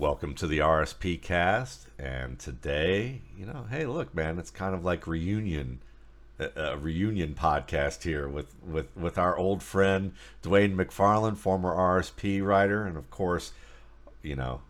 Welcome to the RSP cast. And today, you know, hey, look, man, it's kind of like reunion a, a reunion podcast here with, with, with our old friend Dwain McFarland, former RSP writer, and of course, you know,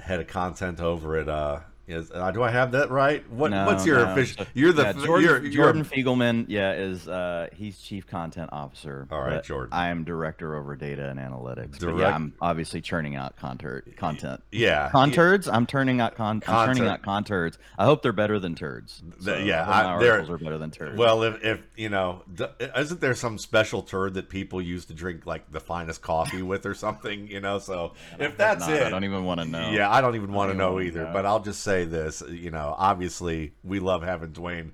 head of content over at uh, is uh, do I have that right? What No, what's your no. official? You're the yeah, Jordan, you're, you're Jordan Fiegelman. Yeah, is uh, he's chief content officer. All right, Jordan. I am director over data and analytics. Direct- yeah, I'm obviously churning out content. Content. yeah Conturds. I'm turning out con. I'm turning out conturds. I hope they're better than turds. So yeah, I articles are better than turds. Well, if, if you know, d- isn't there some special turd that people use to drink like the finest coffee with or something? You know, so if that's Not- it, I don't even want to know. Yeah, I don't even want to know either. know. But I'll just say this: you know, obviously, we love having Dwain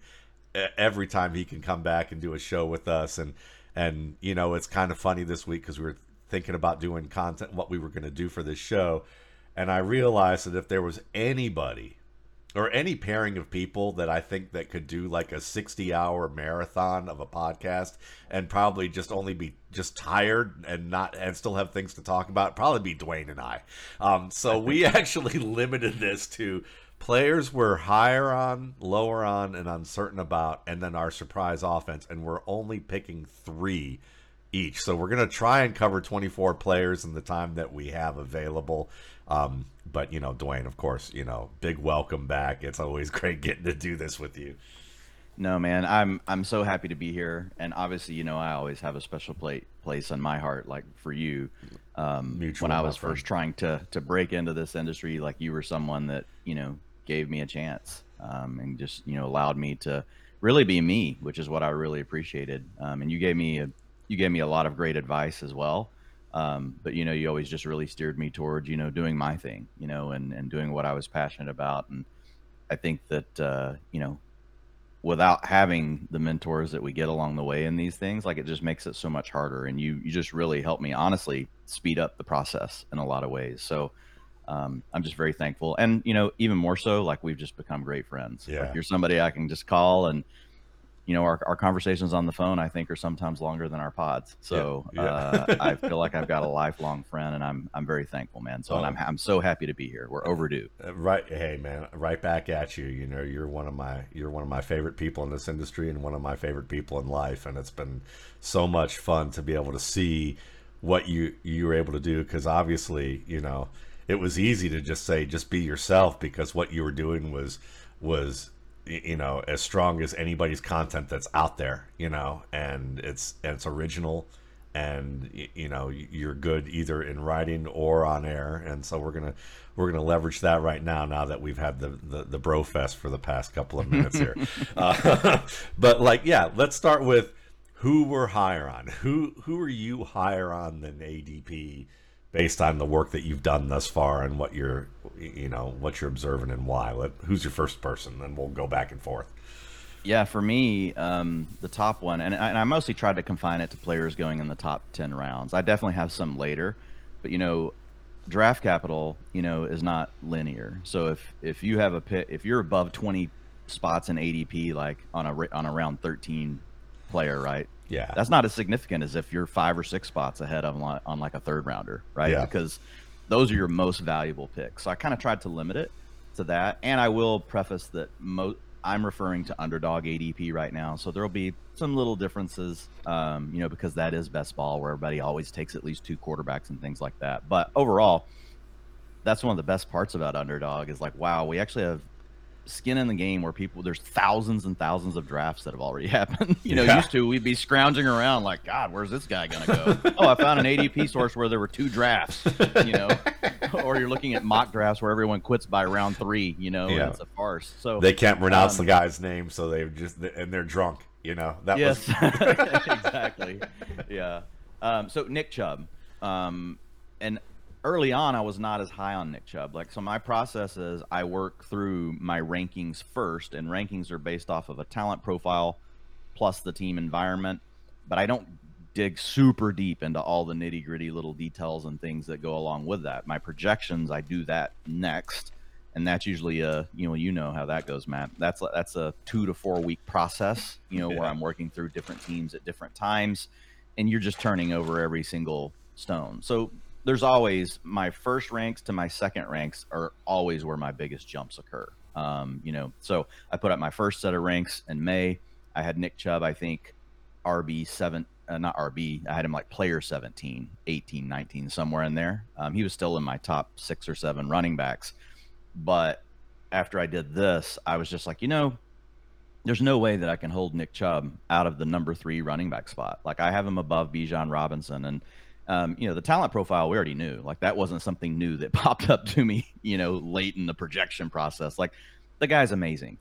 every time he can come back and do a show with us, and and you know, it's kind of funny this week because we were thinking about doing content, what we were going to do for this show, and I realized that if there was anybody or any pairing of people that I think that could do like a 60 hour marathon of a podcast and probably just only be just tired and not and still have things to talk about probably be Dwayne and I. Um, so we actually limited this to players we're higher on, lower on, and uncertain about, and then our surprise offense, and we're only picking three each. So we're going to try and cover 24 players in the time that we have available. Um, but, you know, Dwain, of course, you know, big welcome back. It's always great getting to do this with you. No, man, I'm I'm so happy to be here, and obviously, you know, I always have a special plate place on my heart, like for you. Um, Mutual, when I was first trying to to break into this industry, like you were someone that you know gave me a chance, um, and just you know allowed me to really be me, which is what I really appreciated. Um, and you gave me a you gave me a lot of great advice as well. Um, but you know, you always just really steered me towards you know doing my thing, you know, and and doing what I was passionate about, and I think that uh, you know without having the mentors that we get along the way in these things like it just makes it so much harder and you you just really helped me honestly speed up the process in a lot of ways so um, i'm just very thankful. And you know even more so like we've just become great friends. Yeah. like you're somebody i can just call and you know our, our conversations on the phone i think are sometimes longer than our pods. So Yeah, yeah. Uh, i feel like i've got a lifelong friend and i'm i'm very thankful man. So and Oh. I'm, I'm so happy to be here. We're overdue. Uh, Right, hey man, right back at you. You know, you're one of my you're one of my favorite people in this industry and one of my favorite people in life, and it's been so much fun to be able to see what you you were able to do. Because obviously, you know, it was easy to just say just be yourself because what you were doing was was you know as strong as anybody's content that's out there, you know, and it's and it's original and you know you're good either in writing or on air. And so we're gonna we're gonna leverage that right now now that we've had the the, the bro fest for the past couple of minutes here. Uh, but like yeah let's start with who we're higher on. Who who are you higher on than adp based on the work that you've done thus far and what you're you know what you're observing and why Let, who's your first person and we'll go back and forth Yeah, for me, um, the top one, and I, and I mostly tried to confine it to players going in the top ten rounds. I definitely have some later, but you know, draft capital, you know, is not linear. So if if you have a pit, if you're above twenty spots in ADP, like on a on a round thirteen player, right? Yeah That's not as significant as if you're five or six spots ahead on, on like a third rounder, right? Yeah. Because those are your most valuable picks. So I kind of tried to limit it to that. And I will preface that mo- I'm referring to underdog ADP right now. So there'll be some little differences, um, you know, because that is best ball where everybody always takes at least two quarterbacks and things like that. But overall, that's one of the best parts about underdog is like, wow, we actually have skin in the game where people there's thousands and thousands of drafts that have already happened. you know, Yeah. used to we'd be scrounging around like, God, where's this guy gonna go? oh, I found an ADP source where there were two drafts. You know, or you're looking at mock drafts where everyone quits by round three. You know, Yeah. it's a farce. So they can't pronounce Um, the guy's name so they just and they're drunk you know that yes, was exactly. Yeah. Um, so Nick Chubb, um, and early on, I was not as high on Nick Chubb. Like, so my process is I work through my rankings first, and rankings are based off of a talent profile plus the team environment. But I don't dig super deep into all the nitty gritty little details and things that go along with that. My projections, I do that next. And that's usually a you know you know how that goes, Matt. That's that's a two to four week process, you know, where I'm working through different teams at different times, and you're just turning over every single stone. So there's always my first ranks to my second ranks are always where my biggest jumps occur. Um, you know, so I put up my first set of ranks in May. I had Nick Chubb, I think, RB seven, uh, not RB. I had him like player 17, 18, 19, somewhere in there. Um, he was still in my top six or seven running backs. But after I did this, I was just like, you know, there's no way that I can hold Nick Chubb out of the number three running back spot. Like I have him above Bijan Robinson, and um, you know the talent profile we already knew. Like that wasn't something new that popped up to me, you know, late in the projection process. Like the guy's amazing.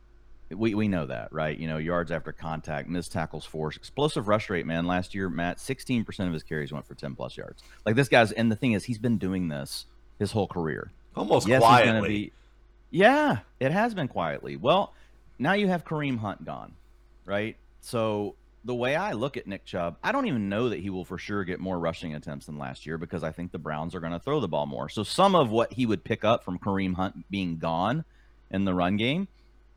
We we know that, right? You know, yards after contact, missed tackles force, explosive rush rate. Man, last year, Matt, 16% of his carries went for 10 plus yards. Like this guy's, and the thing is, he's been doing this his whole career, almost yes, quietly. Be, yeah, it has been quietly. Well now you have Kareem Hunt gone, right? So the way I look at Nick Chubb, I don't even know that he will for sure get more rushing attempts than last year because I think the Browns are going to throw the ball more. So some of what he would pick up from Kareem Hunt being gone in the run game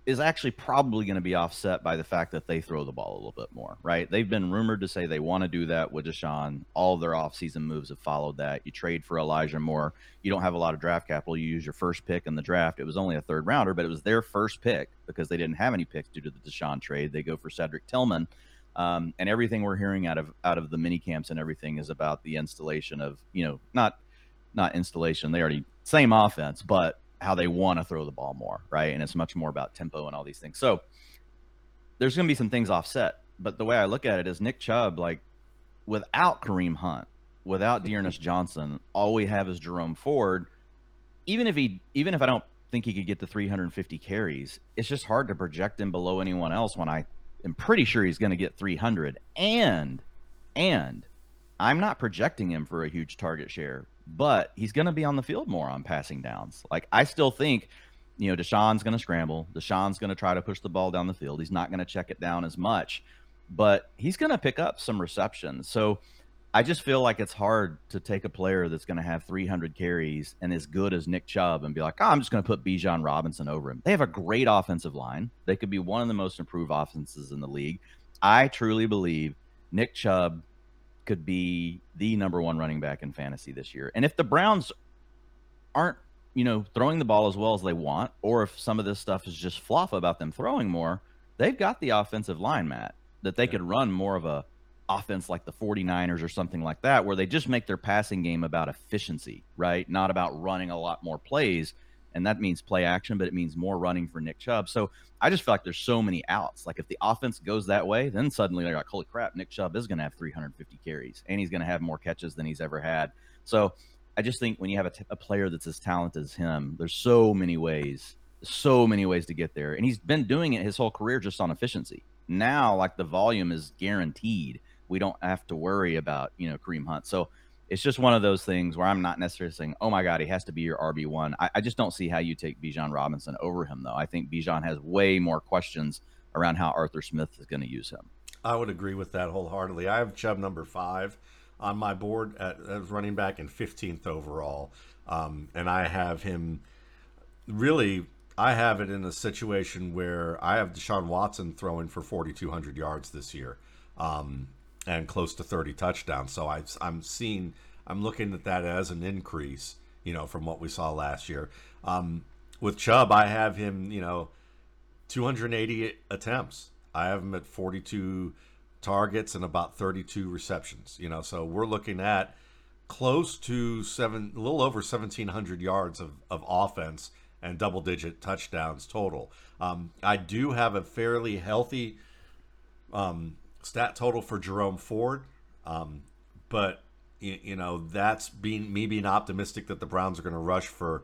is actually probably going to be offset by the fact that they throw the ball a little bit more, right? They've been rumored to say they want to do that with Deshaun. All of their offseason moves have followed that. You trade for Elijah Moore. You don't have a lot of draft capital. You use your first pick in the draft. It was only a third rounder, but it was their first pick because they didn't have any picks due to the Deshaun trade. They go for Cedric Tillman. Um, and everything we're hearing out of out of the mini camps and everything is about the installation of, you know, not not installation. They already same offense, but how they want to throw the ball more, right? And it's much more about tempo and all these things. So there's going to be some things offset. But the way I look at it is Nick Chubb, like without Kareem Hunt, without D'Ernest Johnson, all we have is Jerome Ford. Even if he, even if I don't think he could get the 350 carries, it's just hard to project him below anyone else when I am pretty sure he's going to get 300. And, and I'm not projecting him for a huge target share but he's going to be on the field more on passing downs. Like I still think, you know, Deshaun's going to scramble. Deshaun's going to try to push the ball down the field. He's not going to check it down as much, but he's going to pick up some receptions. So I just feel like it's hard to take a player that's going to have 300 carries and as good as Nick Chubb and be like, oh, I'm just going to put Bijan Robinson over him. They have a great offensive line. They could be one of the most improved offenses in the league. I truly believe Nick Chubb could be the number one running back in fantasy this year. And if the Browns aren't, you know, throwing the ball as well as they want, or if some of this stuff is just fluff about them throwing more, they've got the offensive line, Matt, that they yeah. could run more of a offense like the 49ers or something like that, where they just make their passing game about efficiency, right? Not about running a lot more plays and that means play action, but it means more running for Nick Chubb. So I just feel like there's so many outs. Like if the offense goes that way, then suddenly they're like, holy crap, Nick Chubb is going to have 350 carries and he's going to have more catches than he's ever had. So I just think when you have a, t- a player that's as talented as him, there's so many ways, so many ways to get there. And he's been doing it his whole career just on efficiency. Now, like the volume is guaranteed. We don't have to worry about, you know, Kareem Hunt. So it's just one of those things where I'm not necessarily saying, oh my God, he has to be your RB1. I, I just don't see how you take Bijan Robinson over him, though. I think Bijan has way more questions around how Arthur Smith is going to use him. I would agree with that wholeheartedly. I have Chubb number five on my board at, as running back and 15th overall. Um, and I have him really, I have it in a situation where I have Deshaun Watson throwing for 4,200 yards this year. Um, and close to 30 touchdowns. So I, I'm seeing, I'm looking at that as an increase, you know, from what we saw last year. Um, with Chubb, I have him, you know, 280 attempts. I have him at 42 targets and about 32 receptions. You know, so we're looking at close to seven, a little over 1,700 yards of, of offense and double digit touchdowns total. Um, I do have a fairly healthy um, stat total for Jerome Ford. Um, but you, you, know that's being me being optimistic that the Browns are going to rush for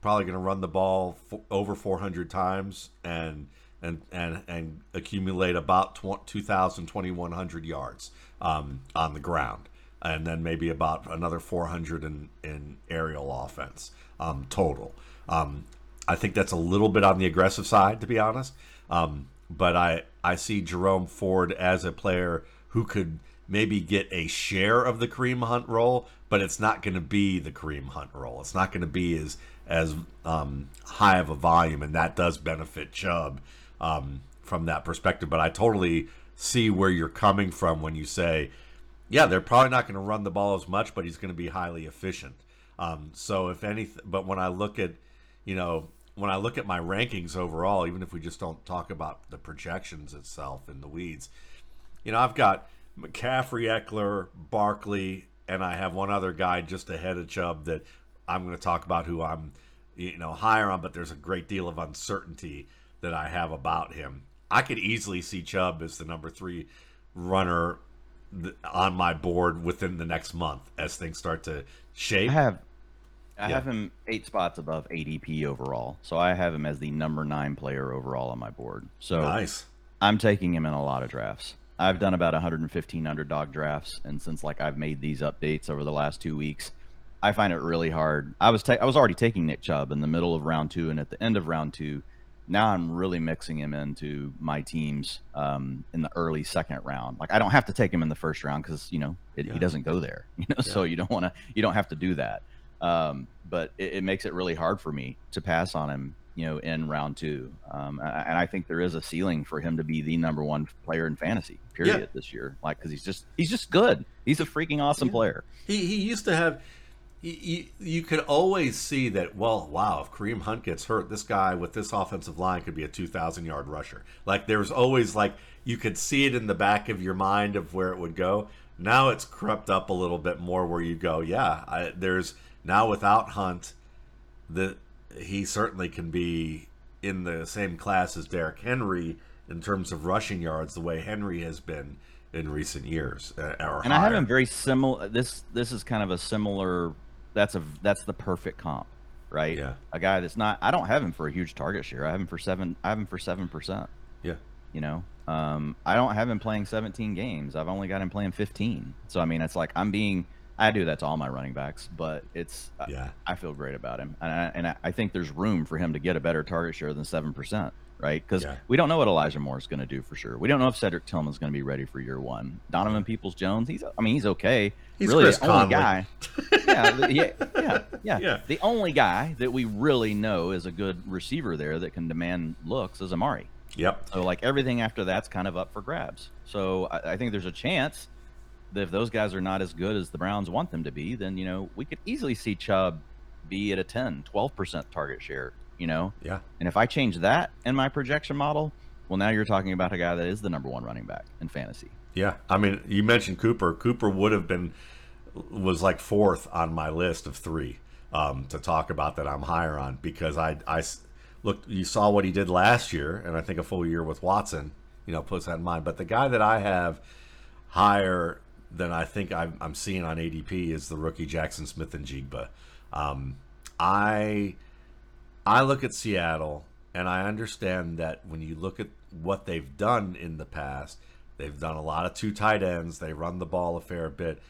probably going to run the ball over 400 times and and and and accumulate about 2,000 2,100 yards um, on the ground, and then maybe about another 400 in in aerial offense um, total. Um, I think that's a little bit on the aggressive side, to be honest. Um, but I I see Jerome Ford as a player who could maybe get a share of the Kareem Hunt role, but it's not going to be the Kareem Hunt role. It's not going to be as as um, high of a volume, and that does benefit Chubb um, from that perspective. But I totally see where you're coming from when you say yeah, they're probably not going to run the ball as much, but he's going to be highly efficient. Um, so if anything, but when I look at, you know, when I look at my rankings overall, even if we just don't talk about the projections itself in the weeds, you know, I've got McCaffrey, Ekeler, Barkley, and I have one other guy just ahead of Chubb that I'm going to talk about who I'm, you know, higher on, but there's a great deal of uncertainty that I have about him. I could easily see Chubb as the number three runner on my board within the next month as things start to shape. I have I yeah. have him eight spots above ADP overall, so I have him as the number nine player overall on my board. So nice. I'm taking him in a lot of drafts. I've done about 115 underdog drafts, and since like I've made these updates over the last two weeks, I find it really hard. I was ta- I was already taking Nick Chubb in the middle of round two, and at the end of round two, now I'm really mixing him into my teams um, in the early second round. Like I don't have to take him in the first round because you know it, yeah. he doesn't go there. You know, yeah. so you don't want to you don't have to do that. Um, but it, it, makes it really hard for me to pass on him, you know, in round two. Um, and I think there is a ceiling for him to be the number one player in fantasy, period, yeah. this year. Like, because he's just he's just good. He's a freaking awesome yeah. player. He he used to have. You, you could always see that. Well, wow! If Kareem Hunt gets hurt, this guy with this offensive line could be a two thousand yard rusher. Like there was always like you could see it in the back of your mind of where it would go. Now it's crept up a little bit more, where you go, yeah, I, there's now without Hunt, the he certainly can be in the same class as Derrick Henry in terms of rushing yards, the way Henry has been in recent years. Uh, and higher. I have him very similar. This this is kind of a similar. That's a that's the perfect comp, right? Yeah. A guy that's not. I don't have him for a huge target share. I have him for seven. I have him for seven percent. Yeah. You know, um, I don't have him playing 17 games. I've only got him playing 15. So I mean, it's like I'm being I do that to all my running backs, but it's yeah. I, I feel great about him, and I, and I think there's room for him to get a better target share than seven percent, right? Because yeah. we don't know what Elijah Moore is going to do for sure. We don't know if Cedric Tillman's going to be ready for year one. Donovan Peoples Jones, he's I mean he's okay. He's really Chris the only guy. yeah, yeah, yeah, yeah, yeah. The only guy that we really know is a good receiver there that can demand looks is Amari. Yep. So like everything after that's kind of up for grabs. So I, I think there's a chance if those guys are not as good as the Browns want them to be, then, you know, we could easily see Chubb be at a 10, 12% target share, you know? Yeah. And if I change that in my projection model, well, now you're talking about a guy that is the number one running back in fantasy. Yeah. I mean, you mentioned Cooper. Cooper would have been, was like fourth on my list of three um, to talk about that I'm higher on because I, I, look, you saw what he did last year, and I think a full year with Watson, you know, puts that in mind. But the guy that I have higher than I think I'm, I'm seeing on ADP is the rookie Jaxon Smith-Njigba. Um, I I look at Seattle and I understand that when you look at what they've done in the past, they've done a lot of two tight ends. They run the ball a fair bit,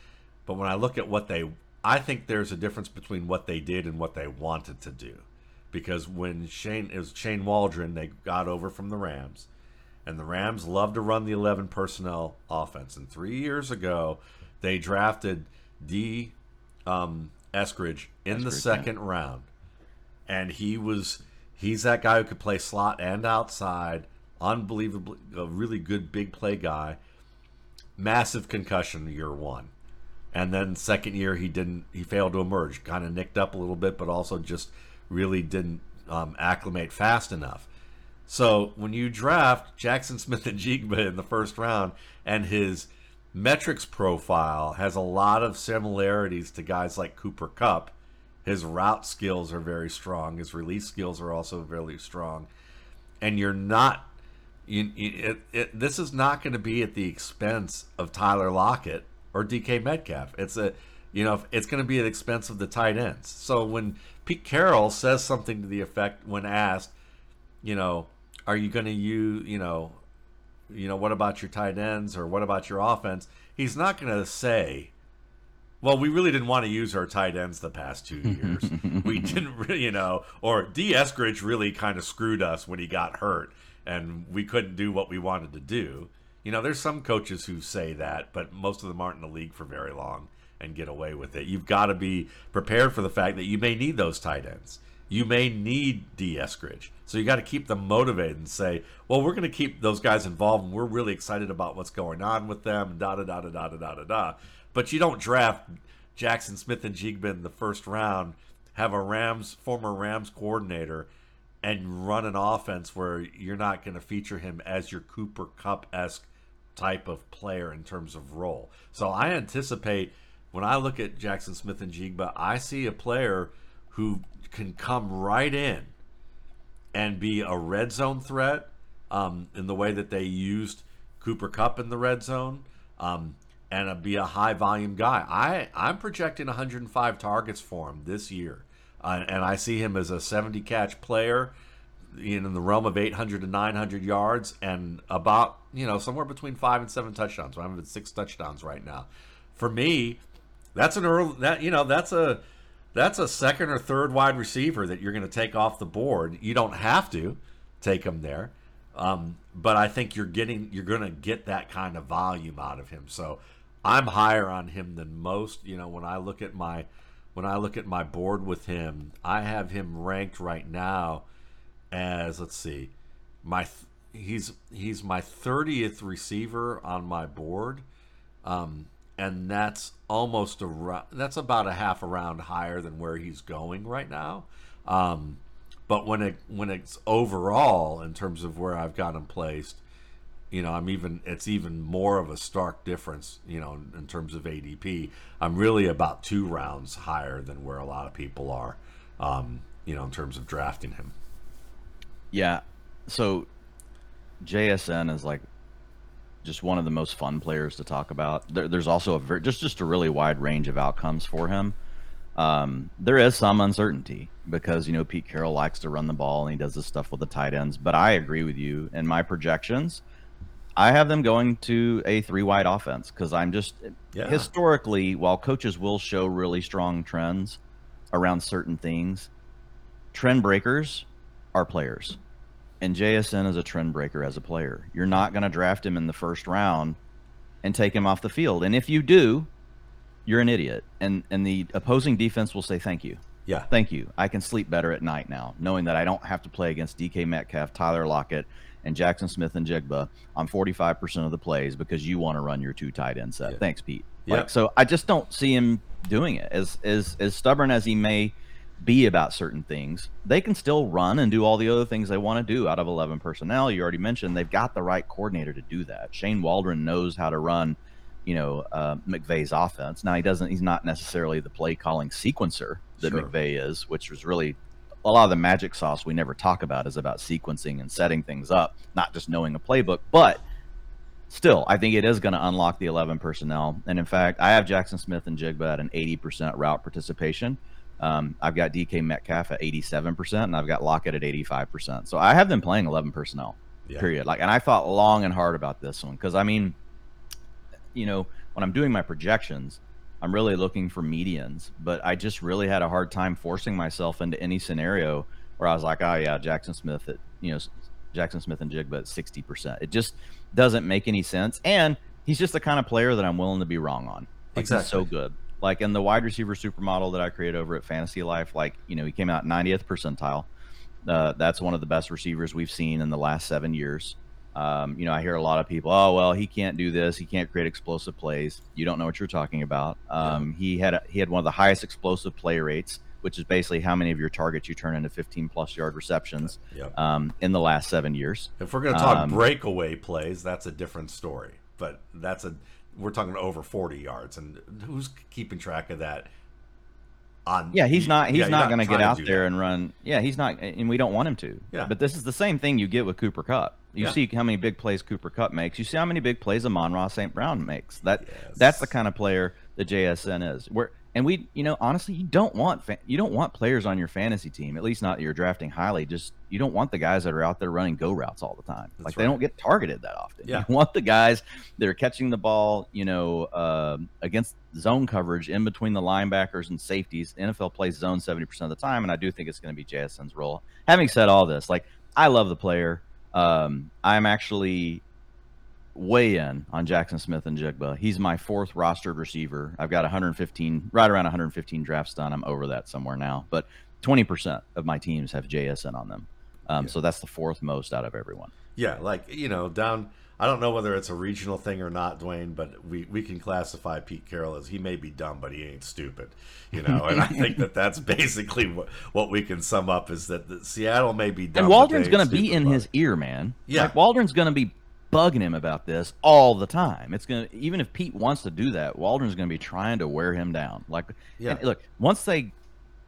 but when I look at what they, I think there's a difference between what they did and what they wanted to do, because when Shane it was Shane Waldron, they got over from the Rams and the Rams love to run the 11 personnel offense. And three years ago, they drafted Dee Um, Eskridge in Eskridge, the second yeah. round, and he was he's that guy who could play slot and outside. Unbelievably, a really good big play guy. Massive concussion year one, and then second year he didn't. He failed to emerge. Kind of nicked up a little bit, but also just really didn't um, acclimate fast enough. So when you draft Jaxon Smith-Njigba in the first round, and his metrics profile has a lot of similarities to guys like Cooper Kupp. his route skills are very strong. His release skills are also very strong, and you're not. You, it, it, this is not going to be at the expense of Tyler Lockett or DK Metcalf. It's a, you know, it's going to be at the expense of the tight ends. So when Pete Carroll says something to the effect when asked, you know, are you going to use, you know, you know, what about your tight ends or what about your offense? He's not going to say, well, we really didn't want to use our tight ends the past two years. we didn't really, you know, or Dee Eskridge really kind of screwed us when he got hurt and we couldn't do what we wanted to do. You know, there's some coaches who say that, but most of them aren't in the league for very long and get away with it. You've got to be prepared for the fact that you may need those tight ends you may need Dee Eskridge. So you got to keep them motivated and say, well, we're going to keep those guys involved and we're really excited about what's going on with them, da da da da da da da da. But you don't draft Jaxon Smith-Njigba in the first round, have a Rams former Rams coordinator, and run an offense where you're not going to feature him as your Cooper Kupp esque type of player in terms of role. So I anticipate when I look at Jaxon Smith-Njigba, I see a player who can come right in and be a red zone threat um, in the way that they used Cooper Kupp in the red zone. Um, and a, be a high volume guy. I I'm projecting 105 targets for him this year, uh, and I see him as a 70 catch player in the realm of 800 to 900 yards and about you know somewhere between five and seven touchdowns. I'm at six touchdowns right now. For me, that's an early that you know that's a that's a second or third wide receiver that you're going to take off the board. You don't have to take him there, um, but I think you're getting you're going to get that kind of volume out of him. So I'm higher on him than most. You know, when I look at my when I look at my board with him, I have him ranked right now as let's see, my th- he's he's my 30th receiver on my board. Um, and that's almost a that's about a half a round higher than where he's going right now. Um, but when it when it's overall in terms of where I've got him placed, you know, I'm even it's even more of a stark difference, you know, in, in terms of ADP. I'm really about two rounds higher than where a lot of people are, um, you know, in terms of drafting him. Yeah. So JSN is like just one of the most fun players to talk about. There, there's also a very, just just a really wide range of outcomes for him. Um, there is some uncertainty because you know Pete Carroll likes to run the ball and he does this stuff with the tight ends. But I agree with you. In my projections, I have them going to a three wide offense because I'm just yeah. historically, while coaches will show really strong trends around certain things, trend breakers are players. And JSN is a trend breaker as a player. You're not going to draft him in the first round and take him off the field. And if you do, you're an idiot. And and the opposing defense will say thank you. Yeah. Thank you. I can sleep better at night now, knowing that I don't have to play against DK Metcalf, Tyler Lockett, and Jaxon Smith-Njigba on 45% of the plays because you want to run your two tight end set. Yeah. Thanks, Pete. Yeah. Like, so I just don't see him doing it. As as as stubborn as he may be about certain things, they can still run and do all the other things they want to do out of 11 personnel. You already mentioned they've got the right coordinator to do that. Shane Waldron knows how to run, you know, uh, McVay's offense. Now he doesn't. He's not necessarily the play calling sequencer that sure. McVay is, which was really a lot of the magic sauce we never talk about is about sequencing and setting things up, not just knowing a playbook. But still, I think it is going to unlock the 11 personnel. And in fact, I have Jaxon Smith-Njigba at an 80% route participation. Um, I've got DK Metcalf at 87%, and I've got Lockett at 85%. So I have them playing 11 personnel, yeah. period. Like, and I thought long and hard about this one because I mean, you know, when I'm doing my projections, I'm really looking for medians, but I just really had a hard time forcing myself into any scenario where I was like, oh yeah, Jaxon Smith at you know Jaxon Smith-Njigba at 60%. It just doesn't make any sense, and he's just the kind of player that I'm willing to be wrong on. Like, exactly. He's so good. Like in the wide receiver supermodel that I created over at Fantasy Life, like you know, he came out 90th percentile. Uh, that's one of the best receivers we've seen in the last seven years. Um, you know, I hear a lot of people, oh well, he can't do this. He can't create explosive plays. You don't know what you're talking about. Um, yeah. He had a, he had one of the highest explosive play rates, which is basically how many of your targets you turn into 15 plus yard receptions yeah. um, in the last seven years. If we're going to talk um, breakaway plays, that's a different story. But that's a we're talking over 40 yards, and who's keeping track of that? On yeah, he's not he's yeah, not, not going to get out there that. and run. Yeah, he's not, and we don't want him to. Yeah. But this is the same thing you get with Cooper Kupp You yeah. see how many big plays Cooper Kupp makes. You see how many big plays Amon-Ra St. Brown makes. That yes. that's the kind of player the JSN is. Where and we, you know, honestly, you don't want fa- you don't want players on your fantasy team. At least not you're drafting highly. Just you don't want the guys that are out there running go routes all the time. That's like right. they don't get targeted that often. Yeah. You want the guys that are catching the ball, you know, uh, against zone coverage in between the linebackers and safeties. NFL plays zone seventy percent of the time, and I do think it's going to be JSN's role. Having said all this, like I love the player. Um, I'm actually way in on Jaxon Smith-Njigba. He's my fourth rostered receiver. I've got 115, right around 115 drafts done. I'm over that somewhere now, but twenty percent of my teams have JSN on them. Um, yeah. So that's the fourth most out of everyone. Yeah, like you know, down. I don't know whether it's a regional thing or not, Dwain, but we, we can classify Pete Carroll as he may be dumb, but he ain't stupid, you know. and I think that that's basically what, what we can sum up is that Seattle may be dumb. And Waldron's going to be in his ear, man. Yeah, like, Waldron's going to be bugging him about this all the time. It's gonna even if Pete wants to do that, Waldron's going to be trying to wear him down. Like, yeah. look, once they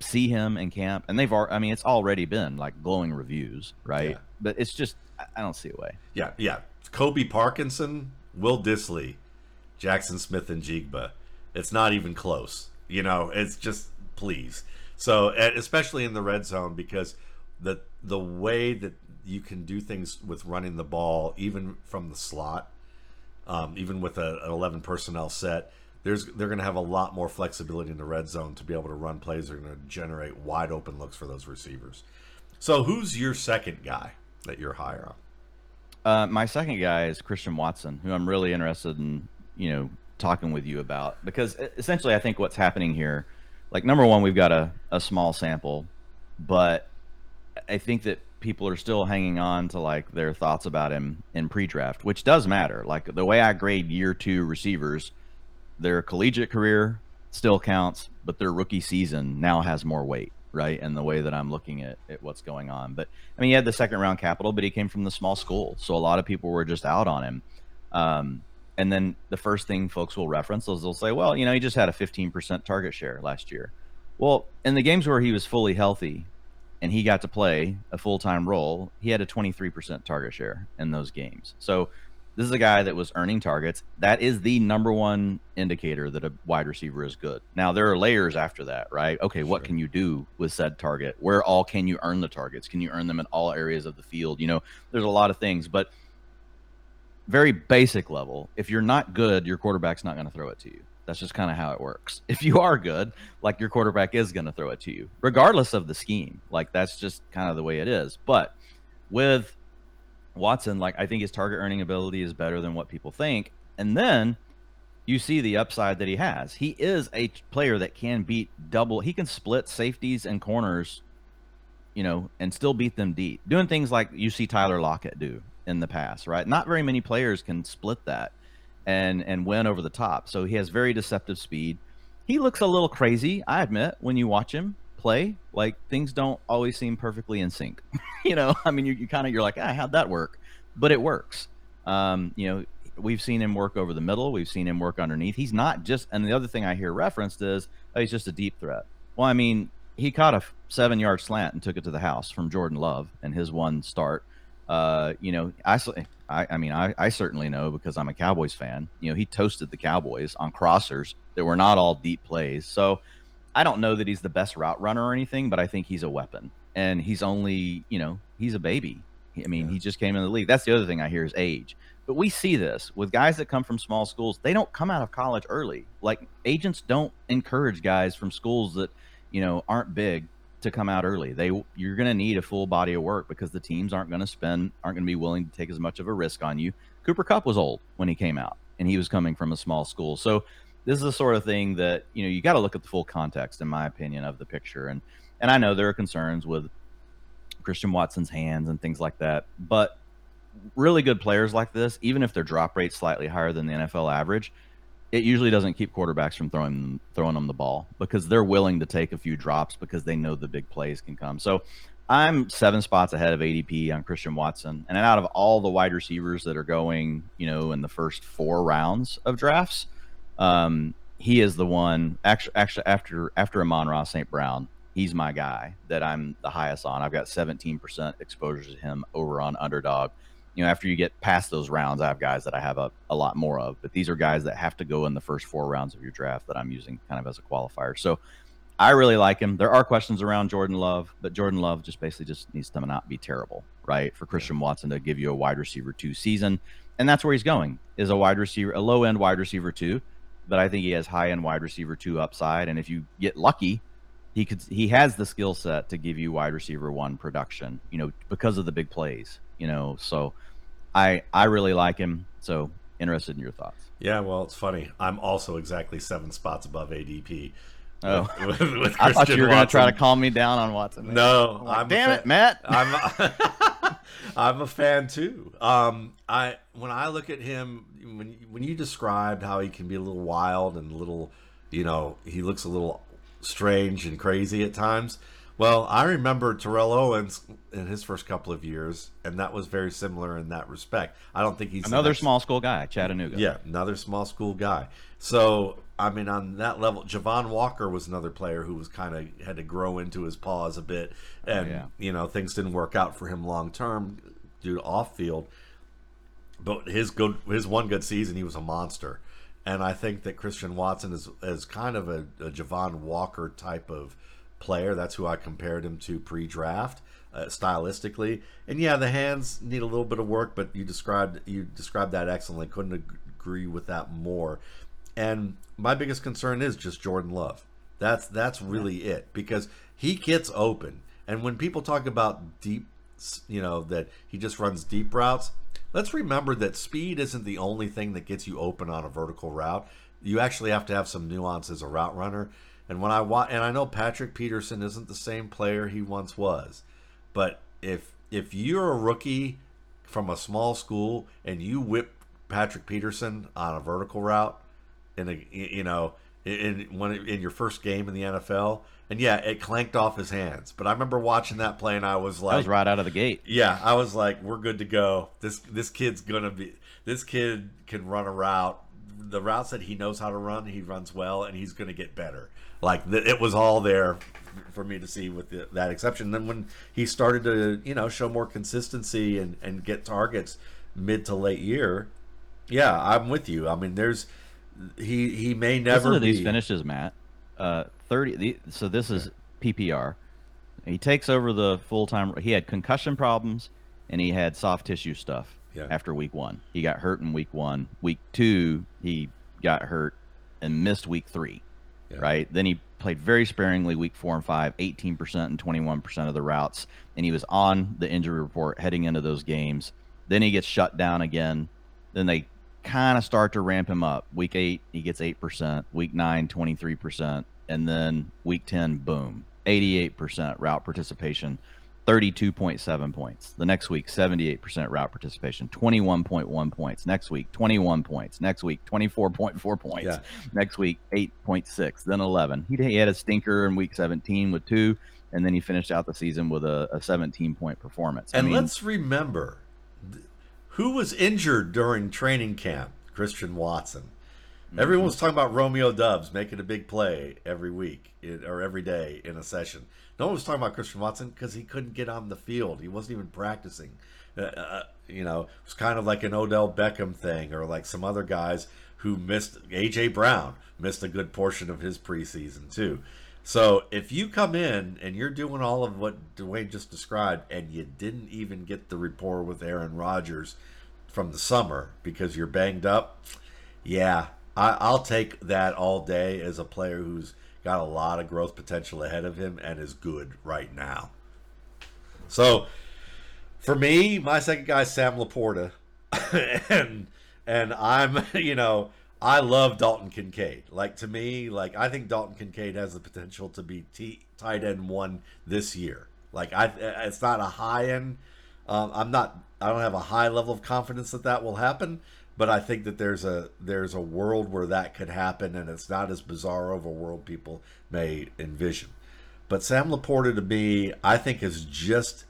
see him in camp, and they've, I mean, it's already been like glowing reviews, right? Yeah. But it's just, I don't see a way. Yeah, yeah. Colby Parkinson, Will Dissly, Jaxon Smith-Njigba. It's not even close. You know, it's just please. So, especially in the red zone, because the the way that you can do things with running the ball, even from the slot, um, even with a, an 11 personnel set, there's they're going to have a lot more flexibility in the red zone to be able to run plays. They're going to generate wide open looks for those receivers. So, who's your second guy that you're higher on? Uh, my second guy is Christian Watson, who I'm really interested in, you know, talking with you about because essentially I think what's happening here, like number one, we've got a, a small sample, but I think that people are still hanging on to like their thoughts about him in pre-draft, which does matter. Like the way I grade year two receivers, their collegiate career still counts, but their rookie season now has more weight right? And the way that I'm looking at, at what's going on. But I mean, he had the second round capital, but he came from the small school, so a lot of people were just out on him. Um, and then the first thing folks will reference is they'll say, well, you know, he just had a 15% target share last year. Well, in the games where he was fully healthy and he got to play a full time role, he had a 23% target share in those games. So this is a guy that was earning targets. That is the number one indicator that a wide receiver is good. Now there are layers after that, right? Okay, what can you do with said target? Where all can you earn the targets? Can you earn them in all areas of the field? You know, there's a lot of things, but very basic level, if you're not good, your quarterback's not going to throw it to you. That's just kind of how it works. If you are good, like your quarterback is going to throw it to you, regardless of the scheme. Like that's just kind of the way it is. But with Watson, like I think his target earning ability is better than what people think. And then you see the upside that he has. He is a player that can beat double. He can split safeties and corners, you know, and still beat them deep. Doing things like you see Tyler Lockett do in the past, right? Not very many players can split that and and win over the top. So he has very deceptive speed. He looks a little crazy, I admit, when you watch him play. Like things don't always seem perfectly in sync. you know, I mean, you, you kind of you're like, ah, how'd that work? But it works. Um, you know, we've seen him work over the middle. We've seen him work underneath. He's not just. And the other thing I hear referenced is oh, he's just a deep threat. Well, I mean, he caught a seven yard slant and took it to the house from Jordan Love in his one start. Uh, you know, I, I, I mean, I, I certainly know because I'm a Cowboys fan. You know, he toasted the Cowboys on crossers that were not all deep plays. So I don't know that he's the best route runner or anything, but I think he's a weapon. And he's only, you know, he's a baby. I mean, yeah. he just came in the league. That's the other thing I hear is age. But we see this with guys that come from small schools. They don't come out of college early. Like agents don't encourage guys from schools that, you know, aren't big to come out early. They you're going to need a full body of work because the teams aren't going to spend aren't going to be willing to take as much of a risk on you. Cooper Kupp was old when he came out and he was coming from a small school. So this is the sort of thing that you know you got to look at the full context, in my opinion, of the picture. And and I know there are concerns with Christian Watson's hands and things like that, but really good players like this, even if their drop rate's slightly higher than the NFL average, it usually doesn't keep quarterbacks from throwing throwing them the ball because they're willing to take a few drops because they know the big plays can come. So I'm seven spots ahead of ADP on Christian Watson, and out of all the wide receivers that are going, you know, in the first four rounds of drafts, um, he is the one actually actually after after Amon-Ra St. Brown, he's my guy that I'm the highest on. I've got 17% exposure to him over on underdog. You know, after you get past those rounds, I have guys that I have a, a lot more of, but these are guys that have to go in the first four rounds of your draft that I'm using kind of as a qualifier. So I really like him. There are questions around Jordan Love, but Jordan Love just basically just needs to not be terrible, right? For Christian Watson to give you a wide receiver two season. And that's where he's going is a wide receiver, a low end wide receiver two but I think he has high end wide receiver two upside. And if you get lucky, he could he has the skill set to give you wide receiver one production, you know, because of the big plays, you know. So I I really like him. So interested in your thoughts. Yeah, well, it's funny. I'm also exactly seven spots above ADP. Oh, with, with I thought you were going to try to calm me down on Watson. No, I'm like, I'm damn it, Matt. I'm a, I'm a fan too. Um, I when I look at him, when when you described how he can be a little wild and a little, you know, he looks a little strange and crazy at times. Well, I remember Terrell Owens in his first couple of years, and that was very similar in that respect. I don't think he's another small school guy, Chattanooga. Yeah, another small school guy. So, I mean, on that level, Javon Walker was another player who was kind of had to grow into his paws a bit, and oh, yeah. you know things didn't work out for him long term due to off field. But his good, his one good season, he was a monster, and I think that Christian Watson is is kind of a, a Javon Walker type of player. That's who I compared him to pre-draft, uh, stylistically. And yeah, the hands need a little bit of work, but you described you described that excellently. Couldn't agree with that more. And my biggest concern is just Jordan Love. That's that's really it because he gets open. And when people talk about deep, you know, that he just runs deep routes, let's remember that speed isn't the only thing that gets you open on a vertical route. You actually have to have some nuance as a route runner. And when I watch, and I know Patrick Peterson isn't the same player he once was, but if if you're a rookie from a small school and you whip Patrick Peterson on a vertical route in a you know in when in your first game in the NFL, and yeah, it clanked off his hands. But I remember watching that play, and I was like, "That was right out of the gate." Yeah, I was like, "We're good to go. This this kid's gonna be. This kid can run a route. The routes that he knows how to run, he runs well, and he's gonna get better." Like the, it was all there for me to see with the, that exception. then when he started to you know show more consistency and and get targets mid to late year, yeah, I'm with you. I mean, there's he he may never Listen to be... these finishes, Matt. Uh, thirty. The, so this is PPR. He takes over the full time. He had concussion problems and he had soft tissue stuff yeah. after week one. He got hurt in week one. Week two, he got hurt and missed week three yeah. right? Then he played very sparingly week four and five, 18% and 21% of the routes. And he was on the injury report heading into those games. Then he gets shut down again. Then they kind of start to ramp him up. Week eight, he gets 8%. Week nine, 23%. And then week 10, boom, 88% route participation. 32.7 points. The next week, 78% route participation, 21.1 points. Next week, 21 points. Next week, 24.4 points. Yeah. Next week, 8.6. Then 11. He, he had a stinker in week 17 with two, and then he finished out the season with a, a 17 point performance. And I mean, let's remember who was injured during training camp? Christian Watson. Mm-hmm. Everyone was talking about Romeo Doubs making a big play every week or every day in a session. No one was talking about Christian Watson because he couldn't get on the field. He wasn't even practicing. Uh, uh, you know, it was kind of like an Odell Beckham thing, or like some other guys who missed. AJ Brown missed a good portion of his preseason too. So if you come in and you're doing all of what Dwain just described, and you didn't even get the rapport with Aaron Rodgers from the summer because you're banged up, yeah, I, I'll take that all day as a player who's got a lot of growth potential ahead of him and is good right now. So for me, my second guy is Sam LaPorta. and and I'm, you know, I love Dalton Kincaid. Like to me, like I think Dalton Kincaid has the potential to be T- tight end one this year. Like I, it's not a high end. Um, I'm not. I don't have a high level of confidence that that will happen but I think that there's a there's a world where that could happen, and it's not as bizarre of a world people may envision. But Sam LaPorta to me, I think is just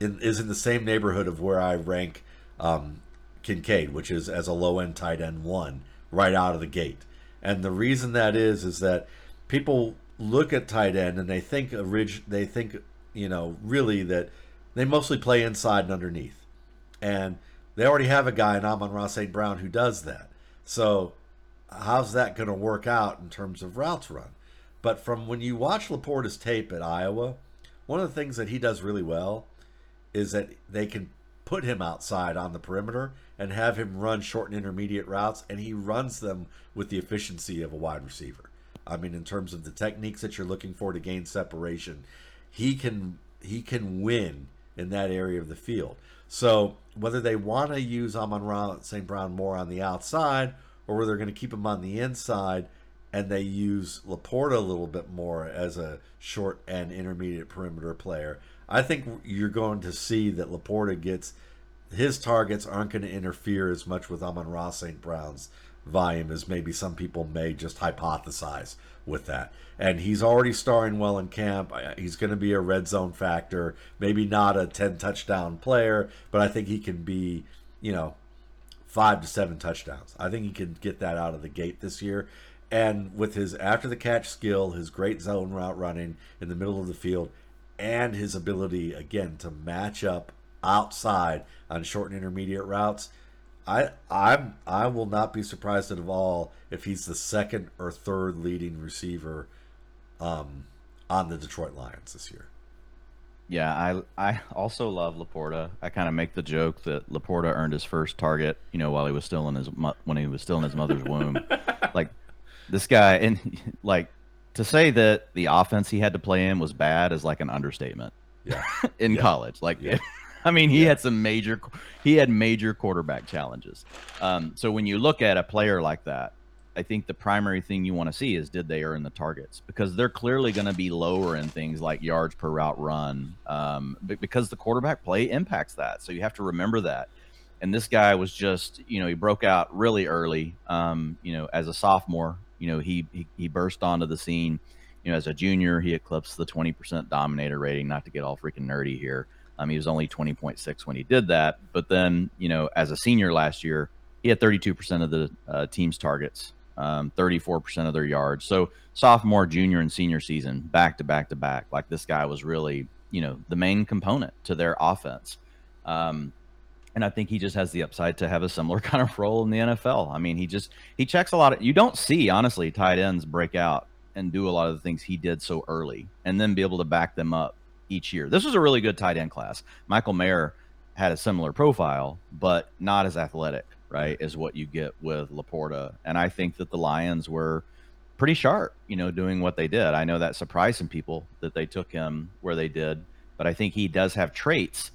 in, is in the same neighborhood of where I rank um, Kincaid, which is as a low end tight end one right out of the gate. And the reason that is is that people look at tight end and they think orig- they think you know really that they mostly play inside and underneath, and they already have a guy in Amon-Ra St. Brown who does that. So how's that going to work out in terms of routes run? But from when you watch LaPorta's tape at Iowa, one of the things that he does really well is that they can put him outside on the perimeter and have him run short and intermediate routes, and he runs them with the efficiency of a wide receiver. I mean, in terms of the techniques that you're looking for to gain separation, he can he can win in that area of the field. So whether they want to use Amon Ra St. Brown more on the outside or whether they're going to keep him on the inside, and they use Laporta a little bit more as a short and intermediate perimeter player, I think you're going to see that Laporta gets his targets aren't going to interfere as much with Amon-Ra St. Brown's volume as maybe some people may just hypothesize with that. And he's already starring well in camp. He's going to be a red zone factor, maybe not a 10 touchdown player, but I think he can be, you know, five to seven touchdowns. I think he can get that out of the gate this year. And with his after the catch skill, his great zone route running in the middle of the field, and his ability again to match up outside on short and intermediate routes, I I'm I will not be surprised at all if he's the second or third leading receiver um, on the Detroit Lions this year. Yeah, I I also love LaPorta. I kind of make the joke that LaPorta earned his first target, you know, while he was still in his when he was still in his mother's womb. like this guy and like to say that the offense he had to play in was bad is like an understatement. Yeah. in yeah. college, like yeah. I mean, he yeah. had some major he had major quarterback challenges. Um, so when you look at a player like that, I think the primary thing you want to see is did they earn the targets because they're clearly going to be lower in things like yards per route run um, because the quarterback play impacts that. So you have to remember that. And this guy was just, you know, he broke out really early. Um, you know, as a sophomore, you know, he, he, he burst onto the scene. You know, as a junior, he eclipsed the 20% dominator rating. Not to get all freaking nerdy here. Um, he was only 20.6 when he did that. But then, you know, as a senior last year, he had 32% of the uh, team's targets, um, 34% of their yards. So sophomore, junior, and senior season, back to back to back. Like this guy was really, you know, the main component to their offense. Um, and I think he just has the upside to have a similar kind of role in the NFL. I mean, he just he checks a lot of. You don't see honestly tight ends break out and do a lot of the things he did so early, and then be able to back them up each year. This was a really good tight end class. Michael Mayer had a similar profile, but not as athletic, right, as what you get with LaPorta. And I think that the Lions were pretty sharp, you know, doing what they did. I know that surprised some people that they took him where they did, but I think he does have traits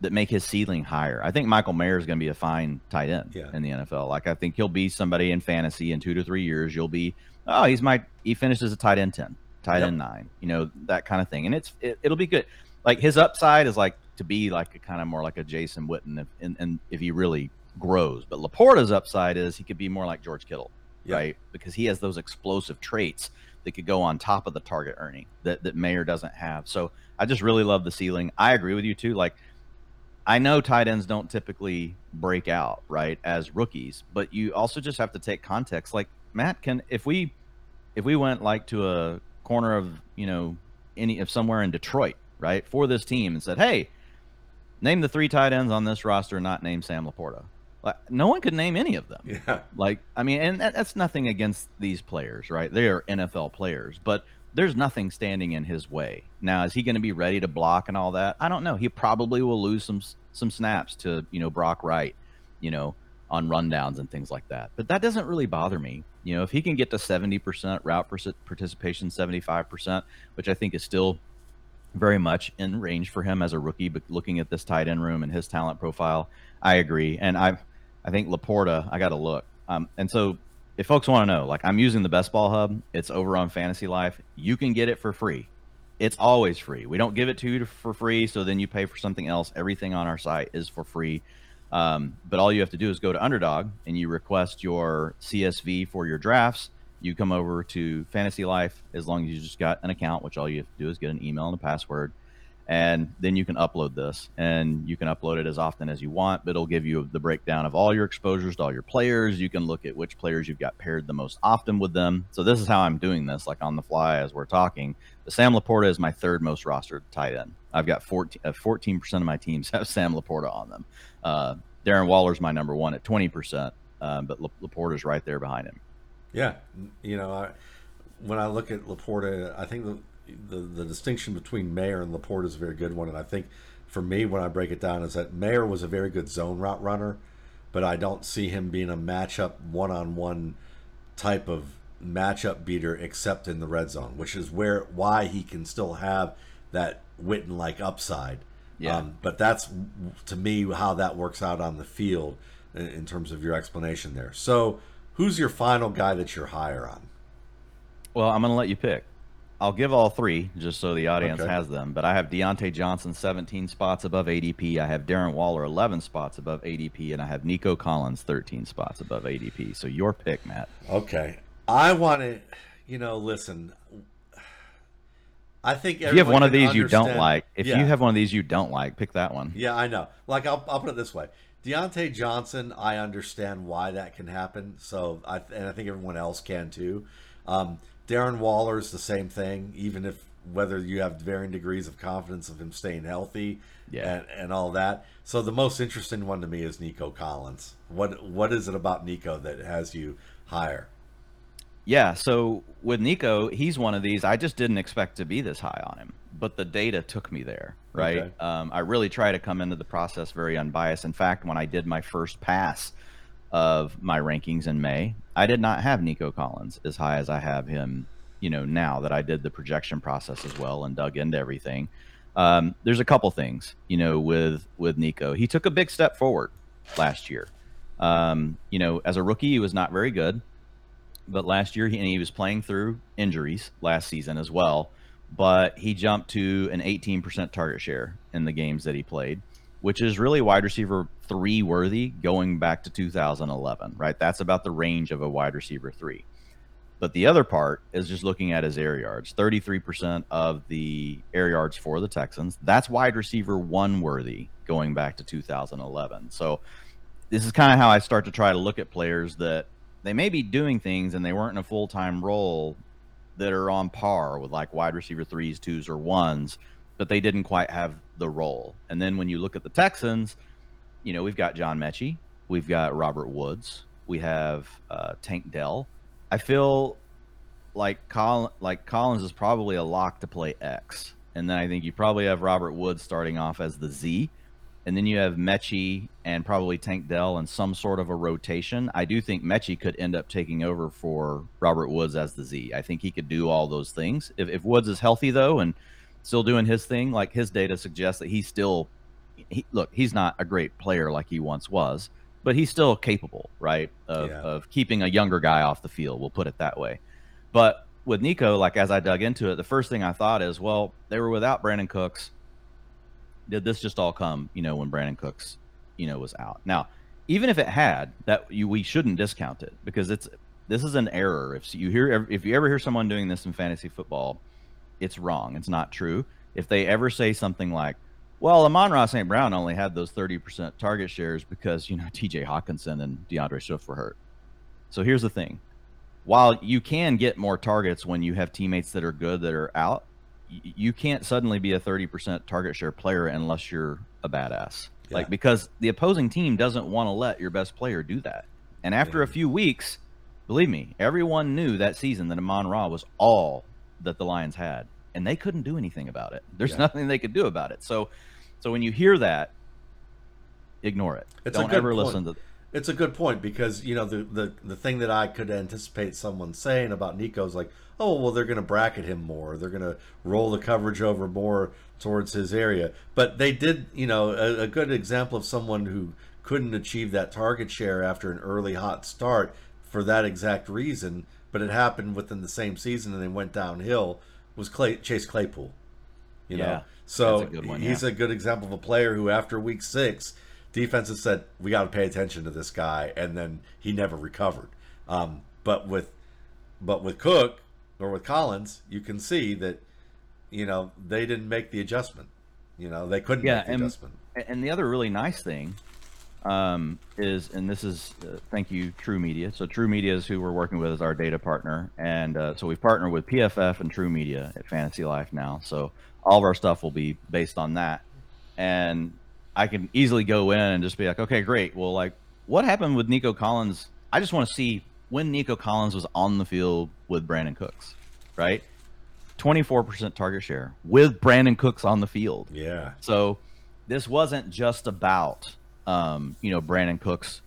that make his ceiling higher. I think Michael Mayer is going to be a fine tight end yeah. in the NFL. Like I think he'll be somebody in fantasy in two to three years. You'll be, oh, he's my he finishes a tight end ten, tight yep. end nine, you know that kind of thing, and it's it, will be good. Like his upside is like to be like a kind of more like a Jason Witten, if, and, and if he really grows. But LaPorta's upside is he could be more like George Kittle, yep. right? Because he has those explosive traits that could go on top of the target earning that that Mayer doesn't have. So I just really love the ceiling. I agree with you too. Like I know tight ends don't typically break out right as rookies, but you also just have to take context. Like Matt, can if we if we went like to a corner of you know any of somewhere in Detroit, right, for this team and said, hey, name the three tight ends on this roster, not name Sam LaPorta. Like no one could name any of them. Yeah. Like I mean, and that's nothing against these players, right? They are NFL players, but there's nothing standing in his way. Now, is he going to be ready to block and all that? I don't know. He probably will lose some some snaps to you know Brock Wright, you know, on rundowns and things like that. But that doesn't really bother me. You know, if he can get to 70% route participation, 75%, which I think is still very much in range for him as a rookie, but looking at this tight end room and his talent profile, I agree. And I I think LaPorta, I got to look. Um, and so if folks want to know, like I'm using the Best Ball Hub, it's over on Fantasy Life. You can get it for free. It's always free. We don't give it to you for free, so then you pay for something else. Everything on our site is for free. Um, but all you have to do is go to Underdog and you request your CSV for your drafts. You come over to Fantasy Life as long as you just got an account, which all you have to do is get an email and a password and then you can upload this. And you can upload it as often as you want but it'll give you the breakdown of all your exposures to all your players. You can look at which players you've got paired the most often with them. So this is how i'm doing this like on the fly as we're talking. The sam laporta is my third most rostered tight end. I've got 14 uh, 14% of my teams have sam laporta on them. Uh, darren waller's my number one at 20% uh, but laporta's right there behind him. Yeah. You know I, when i look at laporta i think the the, the distinction between Mayer and LaPorta is a very good one. And I think for me, when I break it down, is that Mayer was a very good zone route runner, but I don't see him being a matchup one on one type of matchup beater except in the red zone, which is where why he can still have that Witten like upside. Yeah. Um, but that's to me how that works out on the field in, in terms of your explanation there. So, who's your final guy that you're higher on? Well, I'm going to let you pick. I'll give all three just so the audience Okay. has them. But I have Diontae Johnson 17 spots above ADP. I have Darren Waller 11 spots above ADP, and I have Nico Collins 13 spots above ADP. So your pick, Matt. Okay. I want to, you know, listen. I think If you have one of these you don't like, if Yeah. you have one of these you don't like, pick that one. Yeah, I know. Like I'll, I'll put it this way: Diontae Johnson, I understand why that can happen. So I and I think everyone else can too. Um, Darren Waller's the same thing. Even if whether you have varying degrees of confidence of him staying healthy, Yeah. and, and all that. So the most interesting one to me is Nico Collins. What what is it about Nico that has you higher? Yeah, so with Nico, he's one of these. I just didn't expect to be this high on him, but the data took me there, right? Okay. Um, I really try to come into the process very unbiased. In fact, when I did my first pass of my rankings in May, I did not have Nico Collins as high as I have him, you know, now that I did the projection process as well and dug into everything. Um, there's a couple things, you know, with with Nico. He took a big step forward last year. Um, you know, as a rookie, he was not very good but last year he, and he was playing through injuries last season as well but he jumped to an 18% target share in the games that he played which is really wide receiver 3 worthy going back to 2011 right? That's about the range of a wide receiver 3 but the other part is just looking at his air yards. 33% of the air yards for the texans. That's wide receiver 1 worthy going back to 2011 so this is kind of how I start to try to look at players that they may be doing things and they weren't in a full time role that are on par with like wide receiver threes, twos, or ones, but they didn't quite have the role. And then when you look at the Texans, you know, we've got John Metchie, we've got Robert Woods, we have uh, Tank Dell. I feel like Col- like Collins is probably a lock to play X. And then I think you probably have Robert Woods starting off as the Z. And then you have Metchie and probably Tank Dell in some sort of a rotation. I do think Metchie could end up taking over for Robert Woods as the Z. I think he could do all those things. If, if Woods is healthy, though, and still doing his thing, like his data suggests that he's still, he, look, he's not a great player like he once was, but he's still capable, right, of, Yeah. of keeping a younger guy off the field. We'll put it that way. But with Nico, like as I dug into it, the first thing I thought is, well, they were without Brandin Cooks did this just all come, you know, when Brandin Cooks, you know, was out? Now, even if it had, that you we shouldn't discount it because it's this is an error. If you hear if you ever hear someone doing this in fantasy football, it's wrong. It's not true. If they ever say something like, "Well, Amon-Ra St. Brown only had those thirty percent target shares because you know T.J. Hockenson and D'Andre Swift were hurt," so here's the thing: while you can get more targets when you have teammates that are good that are out, y- you can't suddenly be a 30% target share player unless you're a badass. Yeah. Like because the opposing team doesn't want to let your best player do that. And after Yeah. a few weeks, believe me, everyone knew that season that Amon Ra was all that the Lions had, and they couldn't do anything about it. There's Yeah. nothing they could do about it. So, so when you hear that, ignore it. It's a Don't ever point. listen to. It's a good point because you know the, the the thing that I could anticipate someone saying about Nico is like, oh well, they're going to bracket him more, they're going to roll the coverage over more towards his area. But they did, you know, a, a good example of someone who couldn't achieve that target share after an early hot start for that exact reason, but it happened within the same season and they went downhill was Clay, Chase Claypool. You Yeah, know, so a one, he's yeah. a good example of a player who after week six defenses said we got to pay attention to this guy, and then he never recovered. Um, but with but with Cook or with Collins, you can see that you know they didn't make the adjustment. You know they couldn't Yeah, make the and- adjustment. And the other really nice thing um, is, and this is, uh, thank you, TruMedia. So TruMedia is who we're working with as our data partner, and uh, so we've partnered with PFF and TruMedia at Fantasy Life now. So all of our stuff will be based on that, and I can easily go in and just be like, okay, great. Well, like, what happened with Nico Collins? I just want to see when Nico Collins was on the field with Brandin Cooks, right? 24% target share with Brandin Cooks on the field. Yeah, So this wasn't just about um, you know Brandin Cooks,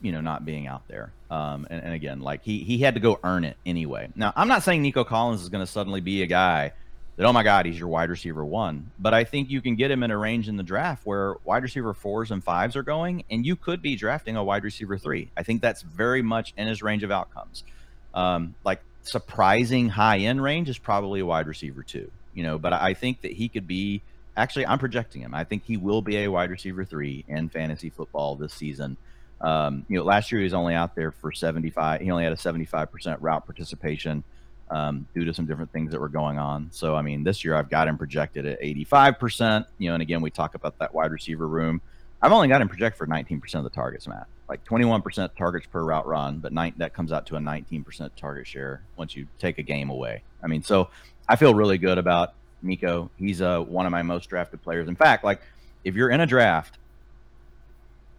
you know, not being out there. Um, and, and again, like he he had to go earn it anyway. Now I'm not saying Nico Collins is going to suddenly be a guy that oh my god he's your wide receiver one, but I think you can get him in a range in the draft where wide receiver fours and fives are going, and you could be drafting a wide receiver three. I think that's very much in his range of outcomes. Um, like surprising high end range is probably a wide receiver too. You know, but I think that he could be. Actually, I'm projecting him. I think he will be a wide receiver three in fantasy football this season. Um, you know, last year he was only out there for 75. He only had a 75% route participation um, due to some different things that were going on. So, I mean, this year I've got him projected at 85%. You know, and again, we talk about that wide receiver room. I've only got him projected for 19% of the targets, Matt. Like 21% targets per route run, but nine, that comes out to a 19% target share once you take a game away. I mean, so I feel really good about Nico. He's uh, one of my most drafted players. In fact, like if you're in a draft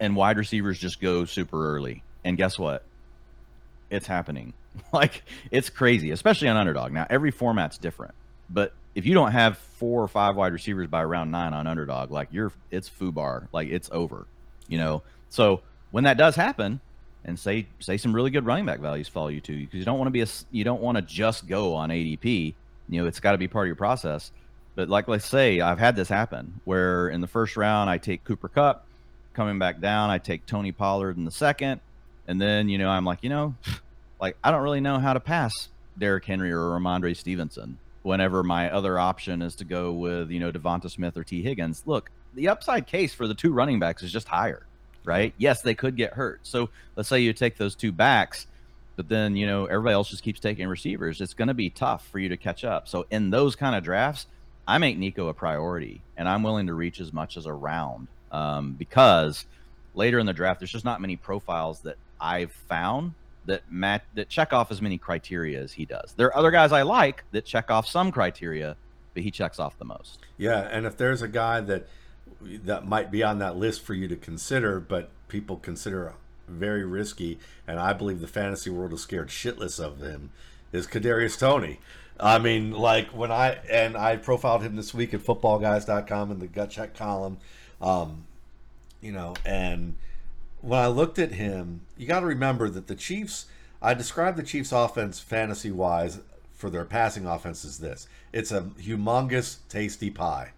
and wide receivers just go super early, and guess what? It's happening. like it's crazy, especially on underdog. Now every format's different, but if you don't have four or five wide receivers by round nine on underdog, like you're it's foobar, like it's over, you know. So when that does happen, and say say some really good running back values follow you too, because you don't want to be a you don't want to just go on ADP. You know, it's got to be part of your process. But like let's say I've had this happen where in the first round I take Cooper Kupp, coming back down I take Tony Pollard in the second, and then you know I'm like you know, like I don't really know how to pass Derrick Henry or Rhamondre Stevenson whenever my other option is to go with, you know, Devonta Smith or Tee Higgins. Look, the upside case for the two running backs is just higher, right? Yes, they could get hurt. So let's say you take those two backs, but then, you know, everybody else just keeps taking receivers. It's going to be tough for you to catch up. So in those kind of drafts, I make Nico a priority and I'm willing to reach as much as a round um, because later in the draft, there's just not many profiles that I've found that match that check off as many criteria as he does. There are other guys I like that check off some criteria, but he checks off the most. Yeah, and if there's a guy that that might be on that list for you to consider, but people consider very risky, and I believe the fantasy world is scared shitless of him, is Kadarius Toney. I mean, like when I and I profiled him this week at footballguys.com in the gut check column, um, you know, and when I looked at him, you got to remember that the Chiefs. I described the Chiefs' offense fantasy wise for their passing offense as this: it's a humongous, tasty pie,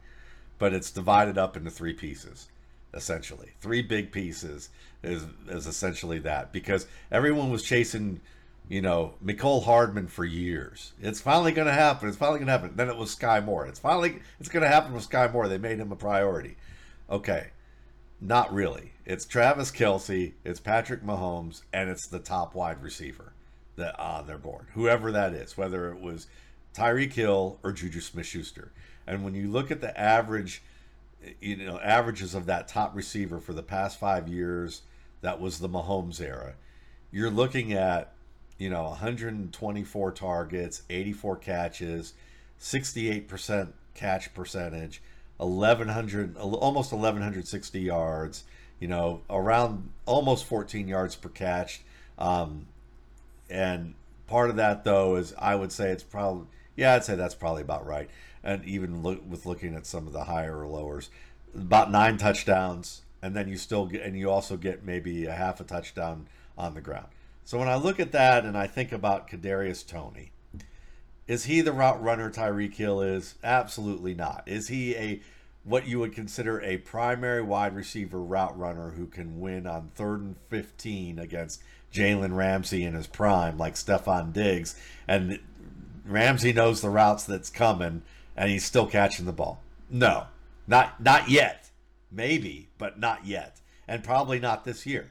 but it's divided up into three pieces, essentially. Three big pieces is is essentially that because everyone was chasing, you know, Mecole Hardman for years. It's finally going to happen. It's finally going to happen. Then it was Skyy Moore. It's finally it's going to happen with Skyy Moore. They made him a priority. Okay, not really. It's Travis Kelce. it's Patrick Mahomes, and it's the top wide receiver that uh, on their board, whoever that is, whether it was Tyreek Hill or Juju Smith-Schuster. And when you look at the average, you know, averages of that top receiver for the past five years, that was the Mahomes era. You're looking at, you know, 124 targets, 84 catches, 68% catch percentage 1100 almost 1160 yards you know around almost 14 yards per catch um, and part of that though is i would say it's probably yeah i'd say that's probably about right and even look, with looking at some of the higher or lowers about nine touchdowns and then you still get and you also get maybe a half a touchdown on the ground so when i look at that and i think about kadarius Toney, is he the route runner Tyreek Hill is? Absolutely not. Is he a what you would consider a primary wide receiver route runner who can win on third and 15 against Jalen Ramsey in his prime, like Stefon Diggs? And Ramsey knows the routes that's coming, and he's still catching the ball. No, not not yet. Maybe, but not yet, and probably not this year.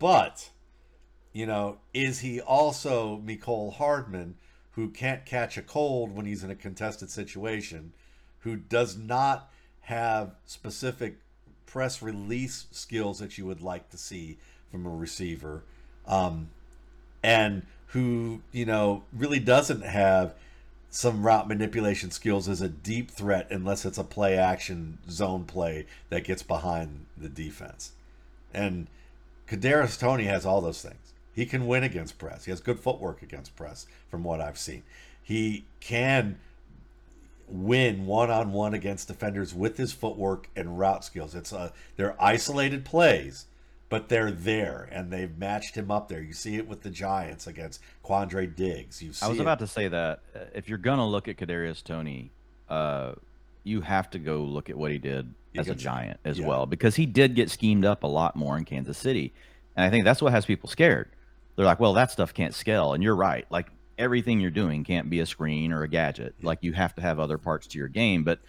But you know, is he also Mecole Hardman? who can't catch a cold when he's in a contested situation, who does not have specific press release skills that you would like to see from a receiver, um, and who, you know, really doesn't have some route manipulation skills is a deep threat unless it's a play action zone play that gets behind the defense. And Kadarius Toney has all those things. He can win against press. He has good footwork against press, from what I've seen. He can win one on one against defenders with his footwork and route skills. It's a they're isolated plays, but they're there and they've matched him up there. You see it with the Giants against Quandre Diggs. You see I was it. about to say that uh, if you're gonna look at Kadarius Toney, uh, you have to go look at what he did as a Giant as yeah. well because he did get schemed up a lot more in Kansas City, and I think that's what has people scared they're like, well, that stuff can't scale. And you're right. Like everything you're doing can't be a screen or a gadget. Like you have to have other parts to your game, but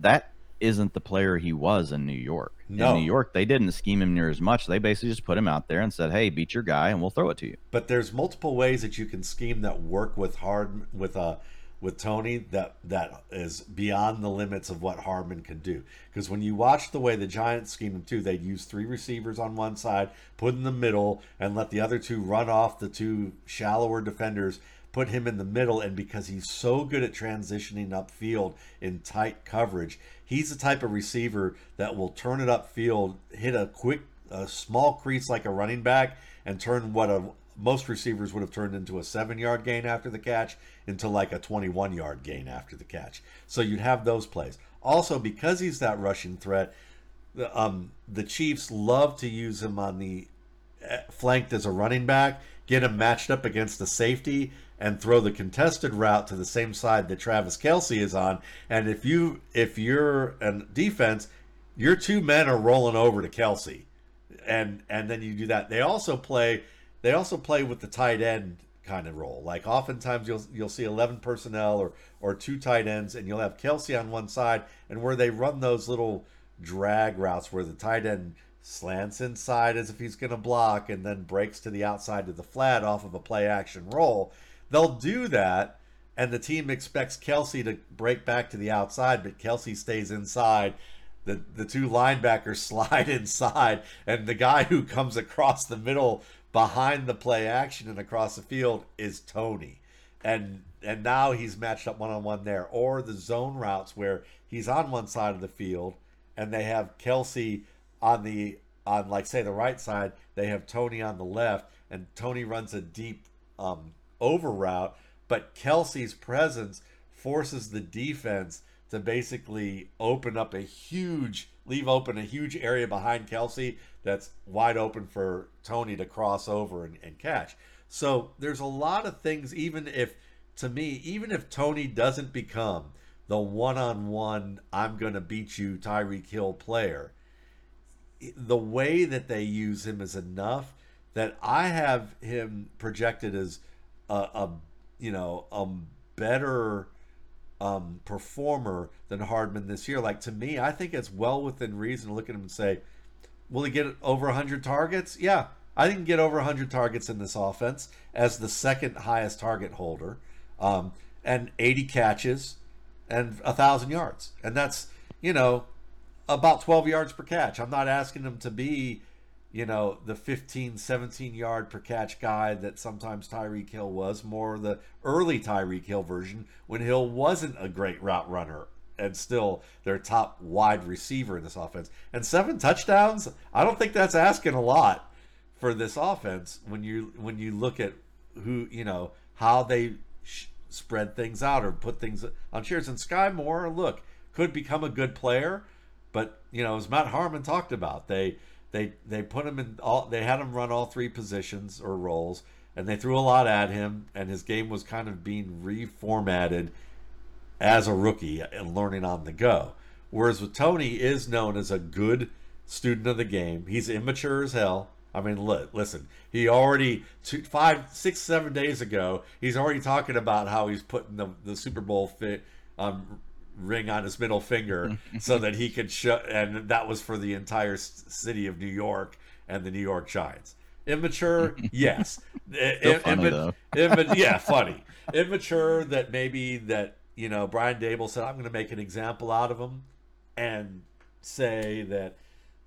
that isn't the player he was in New York. No. In New York, they didn't scheme him near as much. They basically just put him out there and said, "Hey, beat your guy, and we'll throw it to you." But there's multiple ways that you can scheme that work with hard with uh with Toney that that is beyond the limits of what Hardman can do. Because when you watch the way the Giants scheme him too, they'd use three receivers on one side, put in the middle, and let the other two run off the two shallower defenders put him in the middle, and because he's so good at transitioning upfield in tight coverage, he's the type of receiver that will turn it upfield, hit a quick, a small crease like a running back, and turn what a most receivers would have turned into a seven yard gain after the catch into like a 21 yard gain after the catch. So you'd have those plays. Also, because he's that rushing threat, the, um, the Chiefs love to use him on the eh, flanked as a running back, get him matched up against the safety, and throw the contested route to the same side that Travis Kelce is on. And if you if you're a defense, your two men are rolling over to Kelce, and and then you do that. They also play they also play with the tight end kind of role. Like oftentimes you'll you'll see eleven personnel or or two tight ends, and you'll have Kelce on one side, and where they run those little drag routes where the tight end slants inside as if he's going to block and then breaks to the outside to the flat off of a play action roll. They'll do that, and the team expects Kelce to break back to the outside, but Kelce stays inside. The, the two linebackers slide inside, and the guy who comes across the middle behind the play action and across the field is Toney. And and now he's matched up one on one there. Or the zone routes where he's on one side of the field and they have Kelce on the on like say the right side, they have Toney on the left, and Toney runs a deep um, over route, but Kelce's presence forces the defense to basically open up a huge leave open a huge area behind Kelce that's wide open for Toney to cross over and, and catch. So there's a lot of things, even if, to me, even if Toney doesn't become the one on one, I'm going to beat you Tyreek Hill player, the way that they use him is enough that I have him projected as a, a you know, a better um, performer than Hardman this year. Like to me, I think it's well within reason to look at him and say, will he get over 100 targets? Yeah, I think get over 100 targets in this offense as the second highest target holder, um, and 80 catches and a thousand yards, and that's you know about 12 yards per catch. I'm not asking him to be you know, the 15, 17 yard per catch guy that sometimes Tyreek Hill was, more the early Tyreek Hill version when Hill wasn't a great route runner and still their top wide receiver in this offense. And seven touchdowns, I don't think that's asking a lot for this offense when you when you look at who, you know, how they sh- spread things out or put things on shares. And Skyy Moore, look, could become a good player, but you know, as Matt Harmon talked about, they they they put him in all. They had him run all three positions or roles, and they threw a lot at him. And his game was kind of being reformatted as a rookie and learning on the go. Whereas with Toney is known as a good student of the game. He's immature as hell. I mean, listen, he already two, five, six, seven days ago, he's already talking about how he's putting the, the Super Bowl fit um, ring on his middle finger so that he could show, and that was for the entire city of New York and the New York Giants. Immature, yes. funny, though. yeah, funny. Immature that maybe that you know Brian Daboll said I'm going to make an example out of him, and say that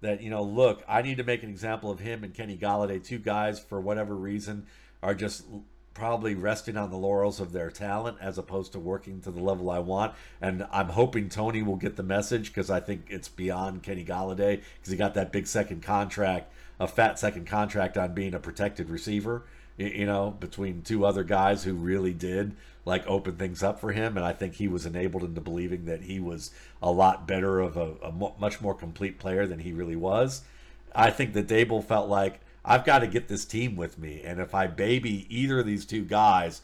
that you know look I need to make an example of him and Kenny Golladay, two guys for whatever reason are just probably resting on the laurels of their talent as opposed to working to the level I want. And I'm hoping Toney will get the message because I think it's beyond Kenny Golladay because he got that big second contract, a fat second contract on being a protected receiver. You know, between two other guys who really did like open things up for him, and I think he was enabled into believing that he was a lot better of a, a much more complete player than he really was. I think that Daboll felt like I've got to get this team with me. And if I baby either of these two guys,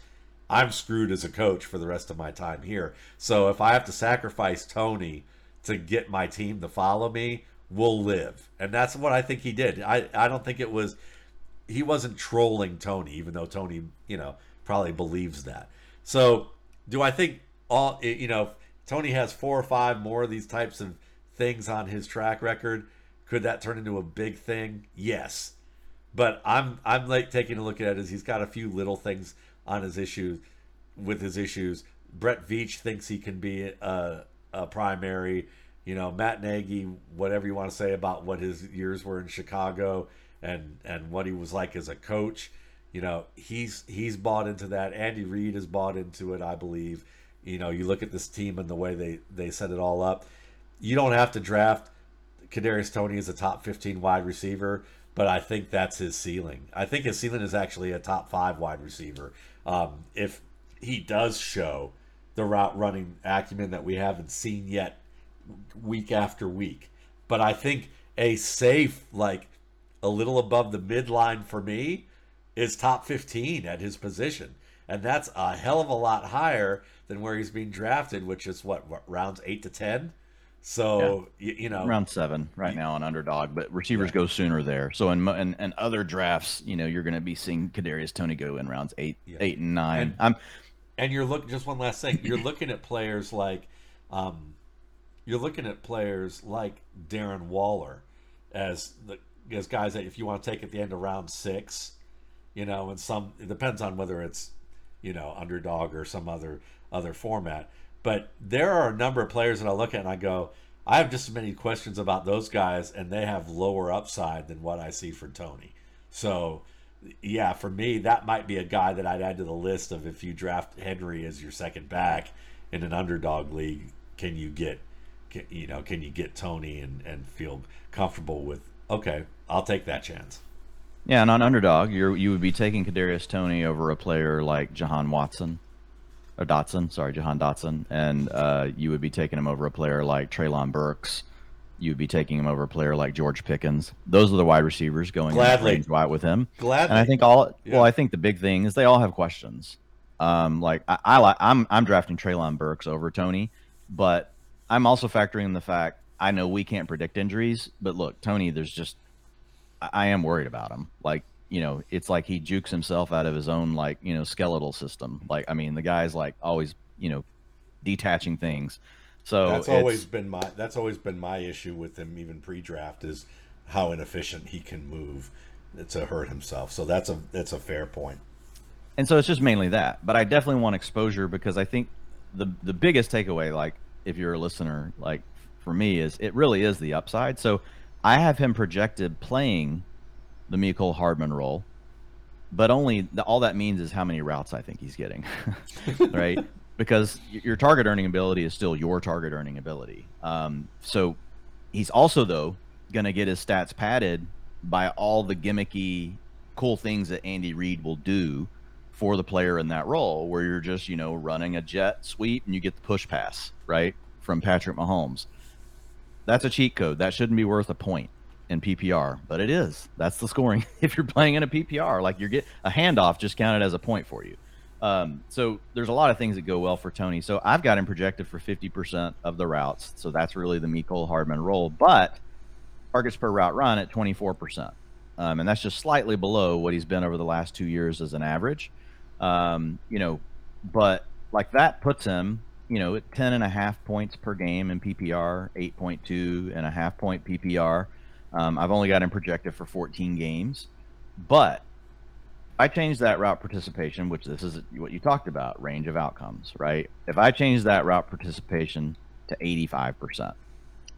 I'm screwed as a coach for the rest of my time here. So if I have to sacrifice Toney to get my team to follow me, we'll live. And that's what I think he did. I, I don't think it was he wasn't trolling Toney, even though Toney, you know, probably believes that. So, do I think all you know? Toney has four or five more of these types of things on his track record. Could that turn into a big thing? Yes, but I'm I'm like taking a look at it as he's got a few little things on his issues with his issues. Brett Veach thinks he can be a, a primary. You know, Matt Nagy, whatever you want to say about what his years were in Chicago and and what he was like as a coach, you know, he's he's bought into that. Andy Reid has bought into it, I believe. You know, you look at this team and the way they they set it all up. You don't have to draft Kadarius Toney as a top 15 wide receiver, but I think that's his ceiling. I think his ceiling is actually a top five wide receiver. Um, if he does show the route running acumen that we haven't seen yet week after week. But I think a safe, like a little above the midline for me, is top 15 at his position. And that's a hell of a lot higher than where he's being drafted, which is what, what rounds 8 to 10? So yeah. you, you, know, round seven right now on underdog, but receivers yeah. go sooner there. So in, in, in other drafts, you know, you're going to be seeing Kadarius Toney go in rounds eight, yeah. eight and nine. And, I'm, and you're looking just one last thing. You're looking at players like, um, you're looking at players like Darren Waller as the as guys that if you want to take at the end of round six, you know, and some it depends on whether it's you know underdog or some other other format. But there are a number of players that I look at and I go, I have just as many questions about those guys, and they have lower upside than what I see for Toney. So, yeah, for me, that might be a guy that I'd add to the list of if you draft Henry as your second back in an underdog league, can you get can, you know, can you get Toney and, and feel comfortable with, okay, I'll take that chance. Yeah, and on underdog, you you would be taking Kadarius Toney over a player like Jahan Watson, or Dotson, sorry, Jahan Dotson, and uh, you would be taking him over a player like Treylon Burks. You would be taking him over a player like George Pickens. Those are the wide receivers going gladly out with him. Gladly, and I think all. Yeah. Well, I think the big thing is they all have questions. Um, like I, I I'm I'm drafting Treylon Burks over Toney, but I'm also factoring in the fact I know we can't predict injuries, but look, Toney, there's just I am worried about him. Like, you know, it's like he jukes himself out of his own like, you know, skeletal system. Like, I mean, the guy's like always, you know, detaching things. So that's always been my that's always been my issue with him, even pre-draft, is how inefficient he can move to hurt himself. So that's a that's a fair point. And so it's just mainly that, but I definitely want exposure because I think the the biggest takeaway, like if you're a listener, like for me, is it really is the upside. So I have him projected playing the Mecole Hardman role, but only all that means is how many routes I think he's getting, right? Because your target earning ability is still your target earning ability. Um, so he's also though going to get his stats padded by all the gimmicky, cool things that Andy Reid will do for the player in that role where you're just, you know, running a jet sweep and you get the push pass, right? From Patrick Mahomes. That's a cheat code. That shouldn't be worth a point in PPR, but it is. That's the scoring. if you're playing in a PPR, like you're get a handoff just counted as a point for you. Um, so there's a lot of things that go well for Toney. So I've got him projected for 50% of the routes. So that's really the Mecole Hardman role, but targets per route run at 24%. Um, and that's just slightly below what he's been over the last two years as an average. Um, you know, but like that puts him, you know, at 10 and a half points per game in PPR, 8.2 and a half point PPR. Um, I've only got him projected for 14 games, but I change that route participation, which this is what you talked about, range of outcomes, right? If I change that route participation to 85%,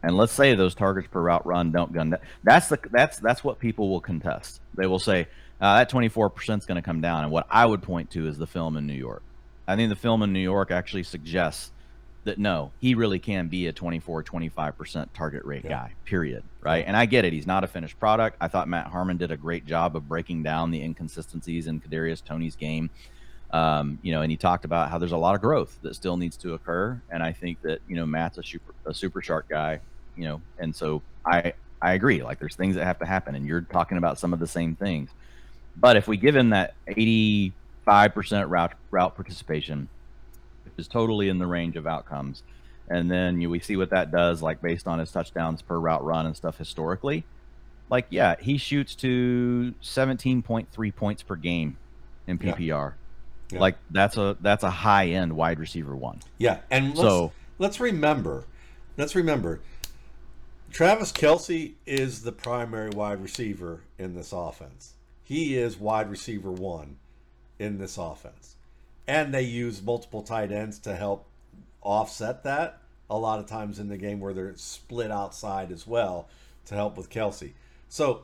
and let's say those targets per route run don't gun that's the that's that's what people will contest. They will say, uh, that 24% is going to come down. And what I would point to is the film in New York. I think the film in New York actually suggests that no, he really can be a 24, 25% target rate yeah. guy, period. Right. And I get it. He's not a finished product. I thought Matt Harmon did a great job of breaking down the inconsistencies in Kadarius Toney's game. Um, you know, and he talked about how there's a lot of growth that still needs to occur. And I think that, you know, Matt's a super, a super sharp guy, you know, and so I, I agree. Like there's things that have to happen and you're talking about some of the same things. But if we give him that 85% route route participation, is totally in the range of outcomes, and then you, we see what that does, like based on his touchdowns per route run and stuff historically, like yeah, he shoots to 17.3 points per game in PPR. Yeah. Yeah. Like that's a that's a high end wide receiver one. Yeah, and let's, so let's remember, let's remember, Travis Kelce is the primary wide receiver in this offense. He is wide receiver one in this offense, and they use multiple tight ends to help offset that. A lot of times in the game where they're split outside as well to help with Kelce. So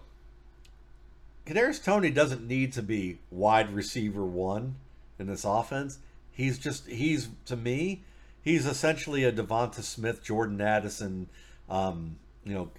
Kadarius Toney doesn't need to be wide receiver one in this offense. He's just he's to me, he's essentially a Devonta Smith, Jordan Addison, um, you know,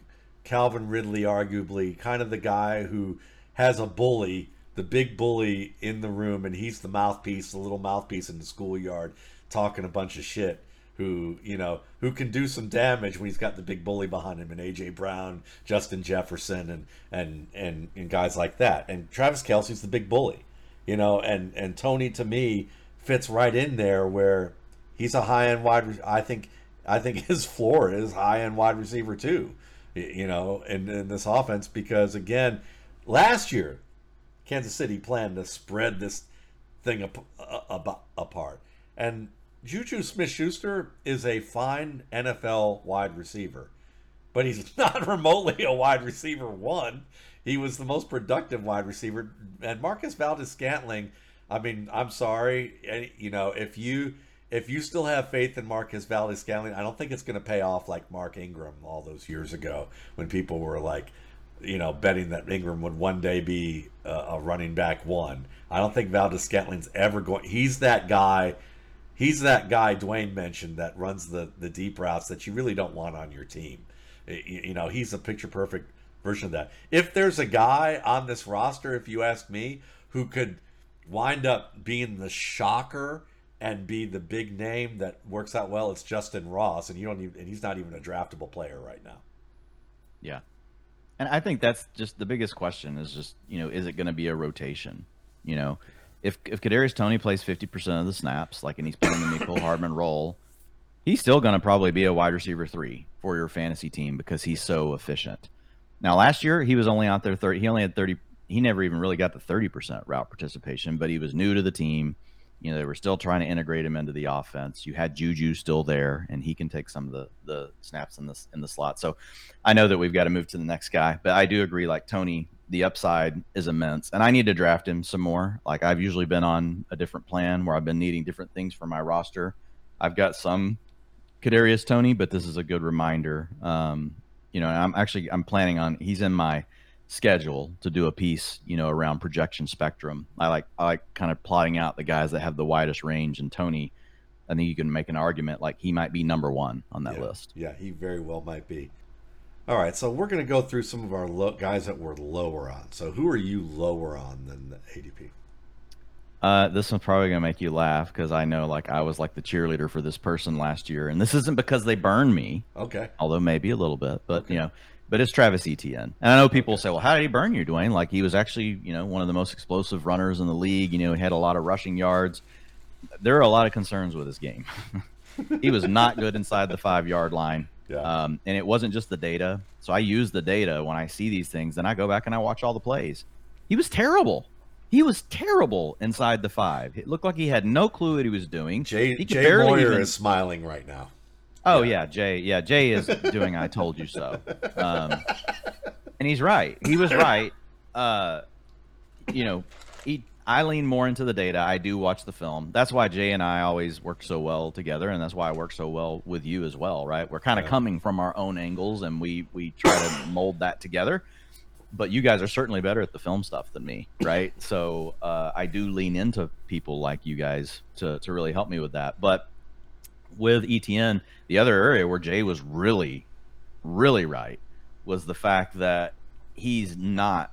Calvin Ridley, arguably kind of the guy who has a bully, the big bully in the room, and he's the mouthpiece, the little mouthpiece in the schoolyard, talking a bunch of shit who you know who can do some damage when he's got the big bully behind him and AJ Brown, Justin Jefferson, and and and, and guys like that. And Travis Kelce's the big bully, you know. And and Toney to me fits right in there where he's a high end wide. I think I think his floor is high end wide receiver too, you know, in, in this offense because again, last year Kansas City planned to spread this thing ap- apart. And Juju Smith Schuster is a fine NFL wide receiver, but he's not remotely a wide receiver one. He was the most productive wide receiver. And Marquez Valdes-Scantling, I mean, I'm sorry. Eh, you know, if you if you still have faith in Marquez Valdes-Scantling, I don't think it's going to pay off like Mark Ingram all those years ago when people were like, you know, betting that Ingram would one day be a, a running back one. I don't think Valdes-Scantling's ever going. He's that guy he's that guy Dwain mentioned that runs the the deep routes that you really don't want on your team. You know, he's a picture perfect version of that. If there's a guy on this roster, if you ask me, who could wind up being the shocker and be the big name that works out well, it's Justyn Ross, and you don't even, and he's not even a draftable player right now. Yeah, and I think that's just the biggest question is just you know is it going to be a rotation? You know, if if Kadarius Toney plays fifty percent of the snaps, like and he's playing the Mecole Hardman role, he's still going to probably be a wide receiver three for your fantasy team because he's so efficient. Now, last year he was only out there thirty. He only had thirty. He never even really got the thirty percent route participation, but he was new to the team. You know, they were still trying to integrate him into the offense. You had Juju still there, and he can take some of the the snaps in the in the slot. So, I know that we've got to move to the next guy, but I do agree. Like Toney, the upside is immense. And I need to draft him some more. Like I've usually been on a different plan where I've been needing different things for my roster. I've got some Kadarius Toney, but this is a good reminder. Um, you know, I'm actually I'm planning on he's in my schedule to do a piece, you know, around projection spectrum. I like I like kind of plotting out the guys that have the widest range and Toney, I think you can make an argument like he might be number one on that yeah. list. Yeah, he very well might be. All right, so we're going to go through some of our lo- guys that we're lower on. So who are you lower on than the ADP? Uh, this one's probably gonna make you laugh because I know, like, I was like the cheerleader for this person last year, and this isn't because they burned me. Okay. Although maybe a little bit, but okay. you know, but it's Travis Etienne, and I know people say, "Well, how did he burn you, Dwain?" Like he was actually, you know, one of the most explosive runners in the league. You know, he had a lot of rushing yards. There are a lot of concerns with his game. he was not good inside the five yard line. Yeah. Um, and it wasn't just the data. So I use the data when I see these things, then I go back and I watch all the plays. He was terrible. He was terrible inside the five. It looked like he had no clue what he was doing. Jay, Jay Moyer even... is smiling right now. Oh yeah. yeah, Jay. Yeah, Jay is doing. I told you so. Um, and he's right. He was right. Uh, you know, he I lean more into the data. I do watch the film. That's why Jay and I always work so well together, and that's why I work so well with you as well. Right? We're kind of yeah. coming from our own angles, and we we try to mold that together. But you guys are certainly better at the film stuff than me, right? so uh, I do lean into people like you guys to to really help me with that. But with Etienne, the other area where Jay was really, really right was the fact that he's not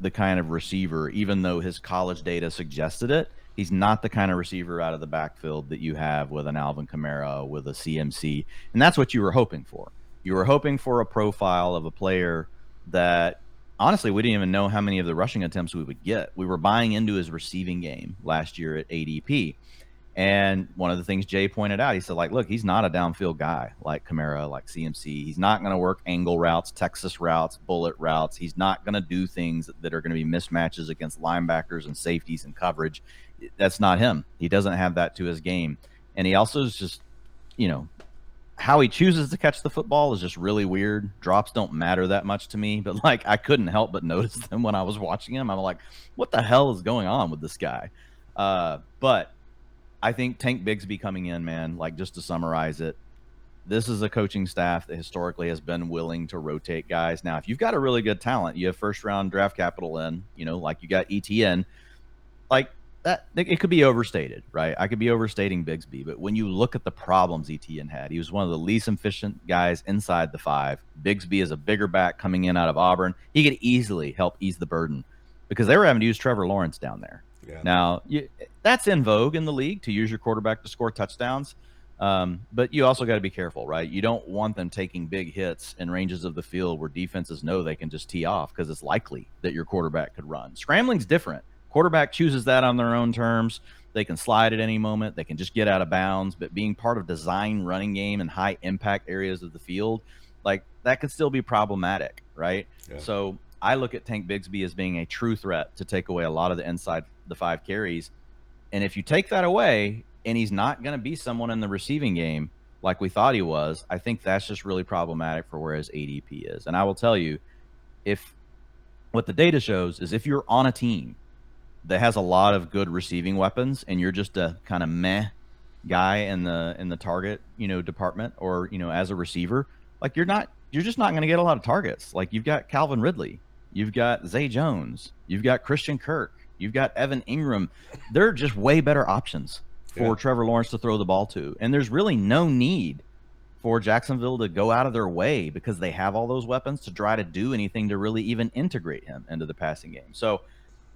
the kind of receiver, even though his college data suggested it. He's not the kind of receiver out of the backfield that you have with an Alvin Kamara, with a CMC. And that's what you were hoping for. You were hoping for a profile of a player that honestly, we didn't even know how many of the rushing attempts we would get. We were buying into his receiving game last year at ADP. And one of the things Jay pointed out, he said, like, look, he's not a downfield guy like Kamara, like CMC. He's not going to work angle routes, Texas routes, bullet routes. He's not going to do things that are going to be mismatches against linebackers and safeties and coverage. That's not him. He doesn't have that to his game, and he also is just, you know, how he chooses to catch the football is just really weird. Drops don't matter that much to me, but like I couldn't help but notice them when I was watching him. I'm like, what the hell is going on with this guy? Uh, but I think Tank Bigsby coming in, man, like just to summarize it, this is a coaching staff that historically has been willing to rotate guys. Now, if you've got a really good talent, you have first round draft capital in, you know, like you got Etienne, like that, it could be overstated, right? I could be overstating Bigsby, but when you look at the problems Etienne had, he was one of the least efficient guys inside the five. Bigsby is a bigger back coming in out of Auburn. He could easily help ease the burden because they were having to use Trevor Lawrence down there. Yeah. Now, you, that's in vogue in the league to use your quarterback to score touchdowns. Um, but you also got to be careful, right? You don't want them taking big hits in ranges of the field where defenses know they can just tee off because it's likely that your quarterback could run. Scrambling's different. Quarterback chooses that on their own terms. They can slide at any moment. They can just get out of bounds. But being part of design running game and high impact areas of the field, like that could still be problematic, right? Yeah. So I look at Tank Bigsby as being a true threat to take away a lot of the inside the five carries. And if you take that away, and he's not going to be someone in the receiving game like we thought he was, I think that's just really problematic for where his ADP is. And I will tell you, if what the data shows is if you're on a team that has a lot of good receiving weapons and you're just a kind of meh guy in the in the target you know department or you know as a receiver like you're not you're just not going to get a lot of targets like you've got calvin ridley you've got zay jones you've got christian kirk you've got evan Engram. they're just way better options for yeah. Trevor Lawrence to throw the ball to. And there's really no need for Jacksonville to go out of their way because they have all those weapons to try to do anything to really even integrate him into the passing game. So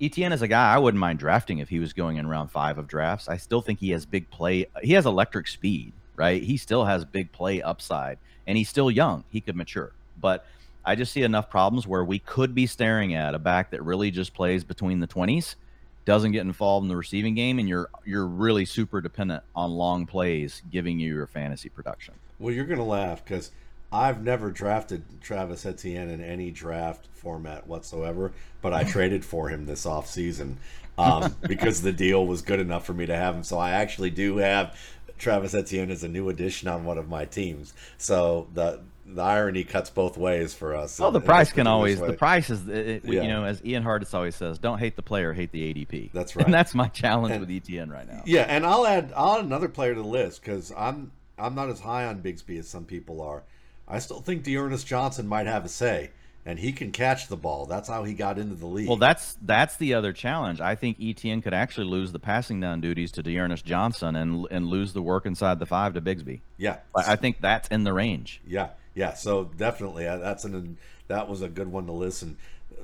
Etienne is a guy I wouldn't mind drafting if he was going in round five of drafts. I still think he has big play. He has electric speed, right? He still has big play upside, and he's still young. He could mature, but I just see enough problems where we could be staring at a back that really just plays between the twenties doesn't get involved in the receiving game, and you're you're really super dependent on long plays giving you your fantasy production. Well, you're gonna laugh because I've never drafted Travis Etienne in any draft format whatsoever, but I traded for him this offseason um, because the deal was good enough for me to have him. So I actually do have Travis Etienne as a new addition on one of my teams. So the the irony cuts both ways for us. Oh, the price can always the price is it, yeah. you know as Ian Hartitz always says, don't hate the player, hate the ADP. That's right. And that's my challenge and, with Etienne right now. Yeah, and I'll add I'll add another player to the list because I'm I'm not as high on Bigsby as some people are. I still think D'Ernest Johnson might have a say and he can catch the ball. That's how he got into the league. Well, that's that's the other challenge. I think Etienne could actually lose the passing down duties to D'Ernest Johnson and and lose the work inside the five to Bigsby. Yeah, I think that's in the range. Yeah, yeah. So definitely, uh, that's an that was a good one to listen.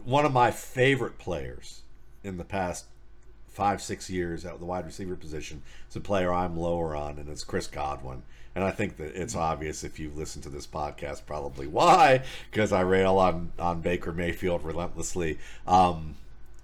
One of my favorite players in the past five six years at the wide receiver position is a player I'm lower on, and it's Chris Godwin. And I think that it's obvious if you've listened to this podcast, probably why, because I rail on on Baker Mayfield relentlessly. Um,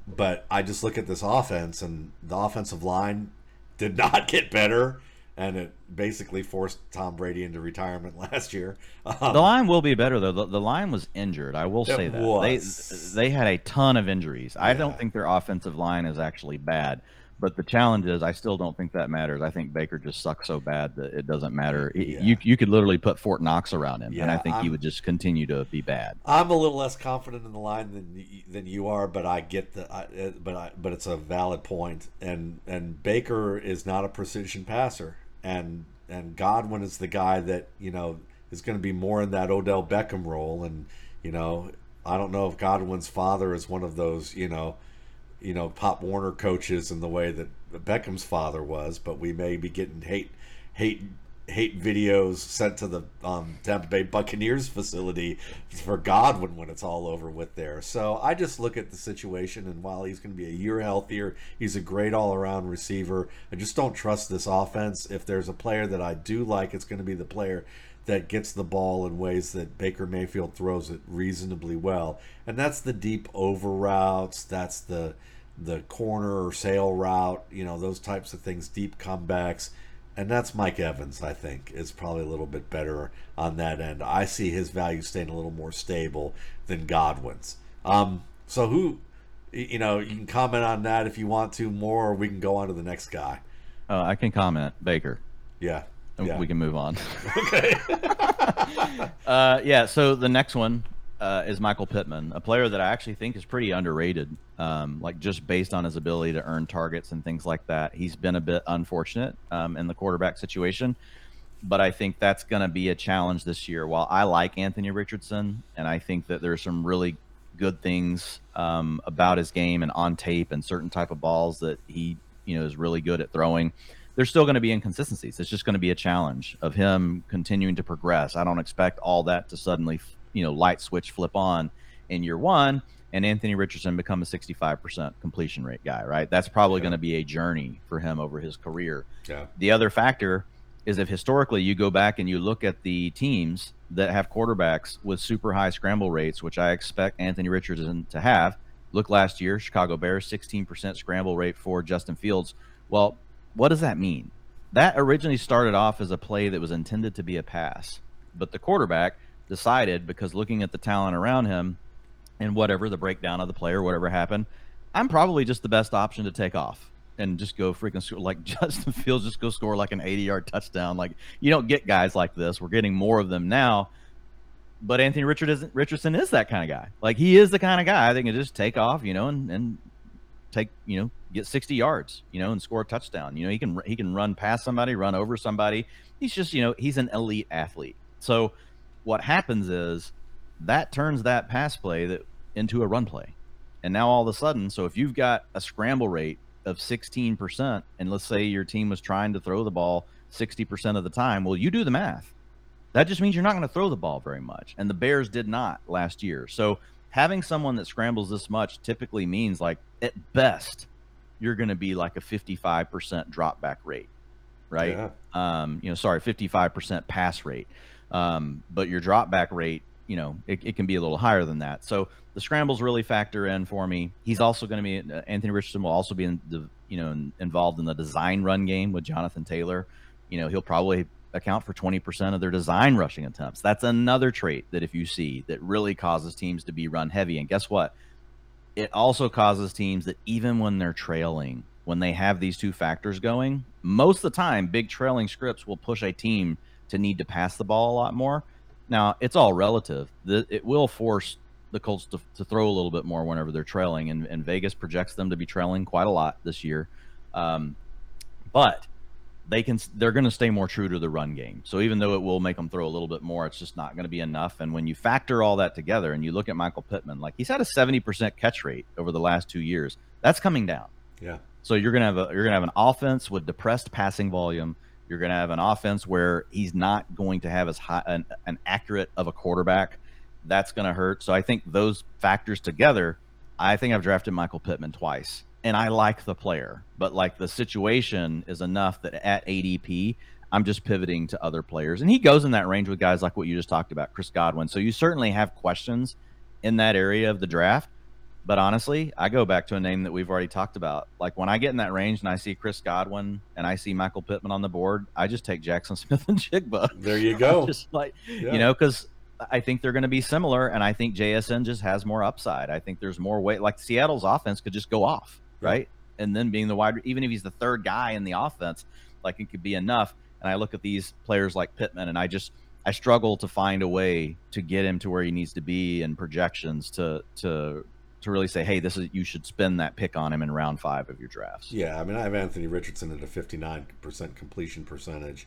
but I just look at this offense, and the offensive line did not get better, and it basically forced Tom Brady into retirement last year. Um, the line will be better though. The, the line was injured. I will say that was. they they had a ton of injuries. Yeah. I don't think their offensive line is actually bad. But the challenge is, I still don't think that matters. I think Baker just sucks so bad that it doesn't matter. Yeah. You you could literally put Fort Knox around him, yeah, and I think I'm, he would just continue to be bad. I'm a little less confident in the line than than you are, but I get the, I, but I, but it's a valid point. And and Baker is not a precision passer, and and Godwin is the guy that you know is going to be more in that Odell Beckham role, and you know I don't know if Godwin's father is one of those you know you know Pop Warner coaches in the way that Beckham's father was, but we may be getting hate hate hate videos sent to the um, Tampa Bay Buccaneers facility for Godwin when it's all over with there. So I just look at the situation, and while he's going to be a year healthier, he's a great all around receiver. I just don't trust this offense. If there's a player that I do like, it's going to be the player that gets the ball in ways that Baker Mayfield throws it reasonably well, and that's the deep over routes. That's the the corner or sail route, you know, those types of things, deep comebacks. And that's Mike Evans, I think, is probably a little bit better on that end. I see his value staying a little more stable than Godwin's. Um, so who you know, you can comment on that if you want to more, or we can go on to the next guy. Uh, I can comment Baker. Yeah. yeah. We can move on. Okay. uh, yeah. So the next one uh, is Michael Pittman, a player that I actually think is pretty underrated. Um, like just based on his ability to earn targets and things like that, he's been a bit unfortunate um, in the quarterback situation. But I think that's going to be a challenge this year. While I like Anthony Richardson, and I think that there's some really good things um, about his game and on tape and certain type of balls that he you know is really good at throwing there's still going to be inconsistencies it's just going to be a challenge of him continuing to progress i don't expect all that to suddenly you know light switch flip on in year one and Anthony Richardson become a 65% completion rate guy, right? That's probably yeah. going to be a journey for him over his career. Yeah. The other factor is if historically you go back and you look at the teams that have quarterbacks with super high scramble rates, which I expect Anthony Richardson to have. Look last year, Chicago Bears 16% scramble rate for Justin Fields. Well, what does that mean? That originally started off as a play that was intended to be a pass, but the quarterback decided because looking at the talent around him and whatever the breakdown of the player, whatever happened, I'm probably just the best option to take off and just go freaking score. Like Justin Fields, just go score like an 80 yard touchdown. Like you don't get guys like this. We're getting more of them now. But Anthony Richard is, Richardson is that kind of guy. Like he is the kind of guy that can just take off, you know, and, and take, you know, get 60 yards, you know, and score a touchdown. You know, he can he can run past somebody, run over somebody. He's just, you know, he's an elite athlete. So what happens is that turns that pass play that into a run play. And now all of a sudden, so if you've got a scramble rate of 16%, and let's say your team was trying to throw the ball 60% of the time, well, you do the math. That just means you're not going to throw the ball very much. And the Bears did not last year. So having someone that scrambles this much typically means, like, at best, you're going to be like a 55% drop back rate, right? Yeah. Um, you know, sorry, 55% pass rate. Um, but your drop back rate, you know, it, it, can be a little higher than that. So the scrambles really factor in for me. He's also going to be uh, Anthony Richardson will also be in the you know in, involved in the design run game with Jonathan Taylor. You know, he'll probably account for 20% of their design rushing attempts. That's another trait that if you see that really causes teams to be run heavy. And guess what? It also causes teams that even when they're trailing, when they have these two factors going, most of the time big trailing scripts will push a team to need to pass the ball a lot more. Now, it's all relative. The, it will force the Colts to, to throw a little bit more whenever they're trailing, and, and Vegas projects them to be trailing quite a lot this year. Um, but they can they're going to stay more true to the run game. So even though it will make them throw a little bit more, it's just not going to be enough. And when you factor all that together and you look at Michael Pittman, like he's had a 70% catch rate over the last 2 years. That's coming down. Yeah. So you're going to have a you're going to have an offense with depressed passing volume you're going to have an offense where he's not going to have as high an, an accurate of a quarterback. That's going to hurt. So I think those factors together, I think I've drafted Michael Pittman twice, and I like the player, but like the situation is enough that at ADP, I'm just pivoting to other players, and he goes in that range with guys like what you just talked about, Chris Godwin. So you certainly have questions in that area of the draft. But honestly, I go back to a name that we've already talked about. Like when I get in that range and I see Chris Godwin and I see Michael Pittman on the board, I just take Jaxon Smith-Njigba. There you go. just like yeah. you know, because I think they're going to be similar, and I think JSN just has more upside. I think there's more weight. Like Seattle's offense could just go off, yeah. right? And then being the wide, even if he's the third guy in the offense, like it could be enough. And I look at these players like Pittman, and I just I struggle to find a way to get him to where he needs to be and projections to to to really say, hey, this is you should spend that pick on him in round five of your drafts. Yeah, I mean, I have Anthony Richardson at a fifty nine percent completion percentage,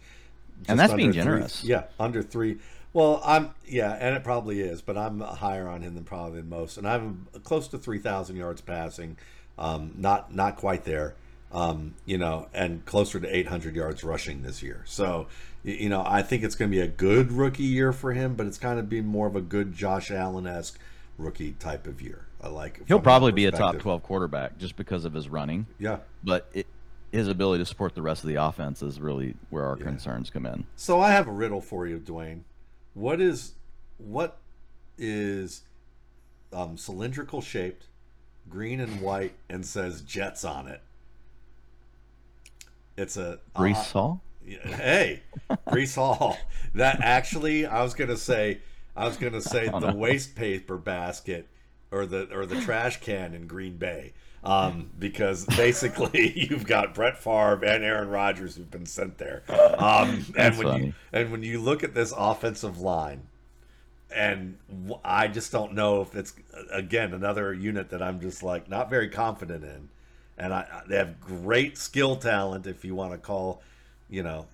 and that's being generous. Three, yeah, under three. Well, I'm yeah, and it probably is, but I'm higher on him than probably than most, and I'm close to three thousand yards passing, um, not not quite there, um, you know, and closer to eight hundred yards rushing this year. So, you know, I think it's going to be a good rookie year for him, but it's kind of be more of a good Josh Allen esque rookie type of year. I like. He'll probably be a top twelve quarterback just because of his running. Yeah, but it, his ability to support the rest of the offense is really where our yeah. concerns come in. So I have a riddle for you, Dwain. What is what is um, cylindrical shaped, green and white, and says Jets on it? It's a Breece uh, Hall. Hey, Breece Hall. That actually, I was gonna say, I was gonna say the waste paper basket or the or the trash can in Green Bay. Um, because basically you've got Brett Favre and Aaron Rodgers who've been sent there. Um, and when funny. you and when you look at this offensive line, and I just don't know if it's again another unit that I'm just like not very confident in. And I they have great skill talent if you want to call, you know,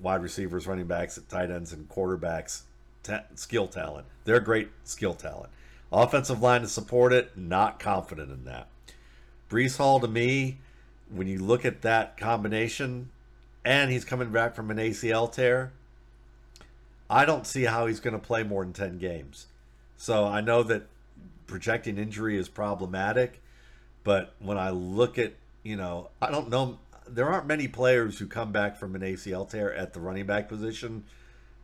wide receivers, running backs, tight ends, and quarterbacks ta- skill talent. They're great skill talent. Offensive line to support it, not confident in that. Breece Hall to me, when you look at that combination, and he's coming back from an ACL tear, I don't see how he's going to play more than 10 games. So I know that projecting injury is problematic, but when I look at, you know, I don't know, there aren't many players who come back from an ACL tear at the running back position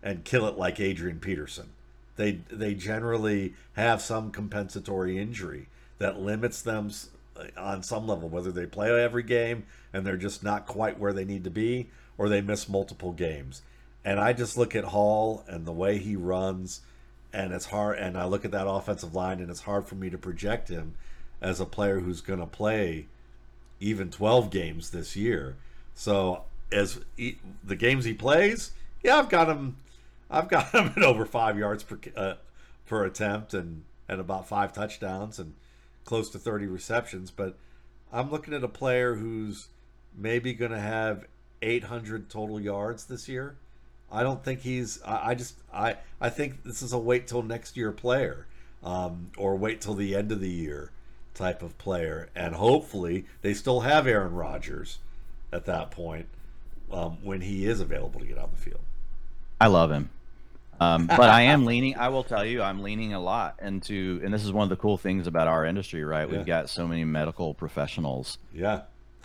and kill it like Adrian Peterson. They they generally have some compensatory injury that limits them uh, on some level, whether they play every game and they're just not quite where they need to be, or they miss multiple games. And I just look at Hall and the way he runs, and it's hard. And I look at that offensive line, and it's hard for me to project him as a player who's going to play even 12 games this year. So as he, the games he plays, yeah, I've got him. I've got him at over five yards per uh, per attempt and and about five touchdowns and close to 30 receptions. But I'm looking at a player who's maybe going to have 800 total yards this year. I don't think he's. I, I just. I. I think this is a wait till next year player, um, or wait till the end of the year type of player. And hopefully, they still have Aaron Rodgers at that point um, when he is available to get on the field. I love him. Um, but I am leaning. I will tell you, I'm leaning a lot into, and this is one of the cool things about our industry, right? Yeah. We've got so many medical professionals. Yeah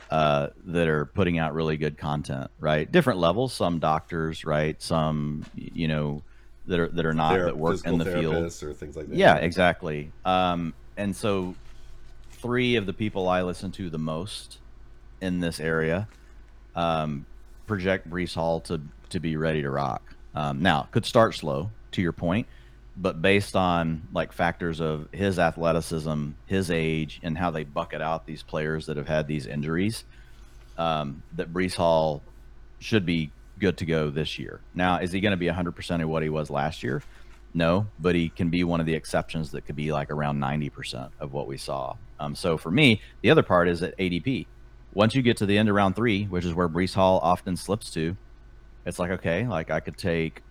uh, that are putting out really good content, right? Different levels. Some doctors, right? Some, you know, that are that are not that work in the field or things like that. Yeah, exactly. Um, and so, three of the people I listen to the most in this area um, project Breece Hall to to be ready to rock. Um, now, could start slow. To your point, but based on like factors of his athleticism, his age, and how they bucket out these players that have had these injuries, um, that Breece Hall should be good to go this year. Now, is he going to be 100% of what he was last year? No, but he can be one of the exceptions that could be like around 90% of what we saw. Um, so for me, the other part is at ADP. Once you get to the end of round three, which is where Breece Hall often slips to, it's like, okay, like I could take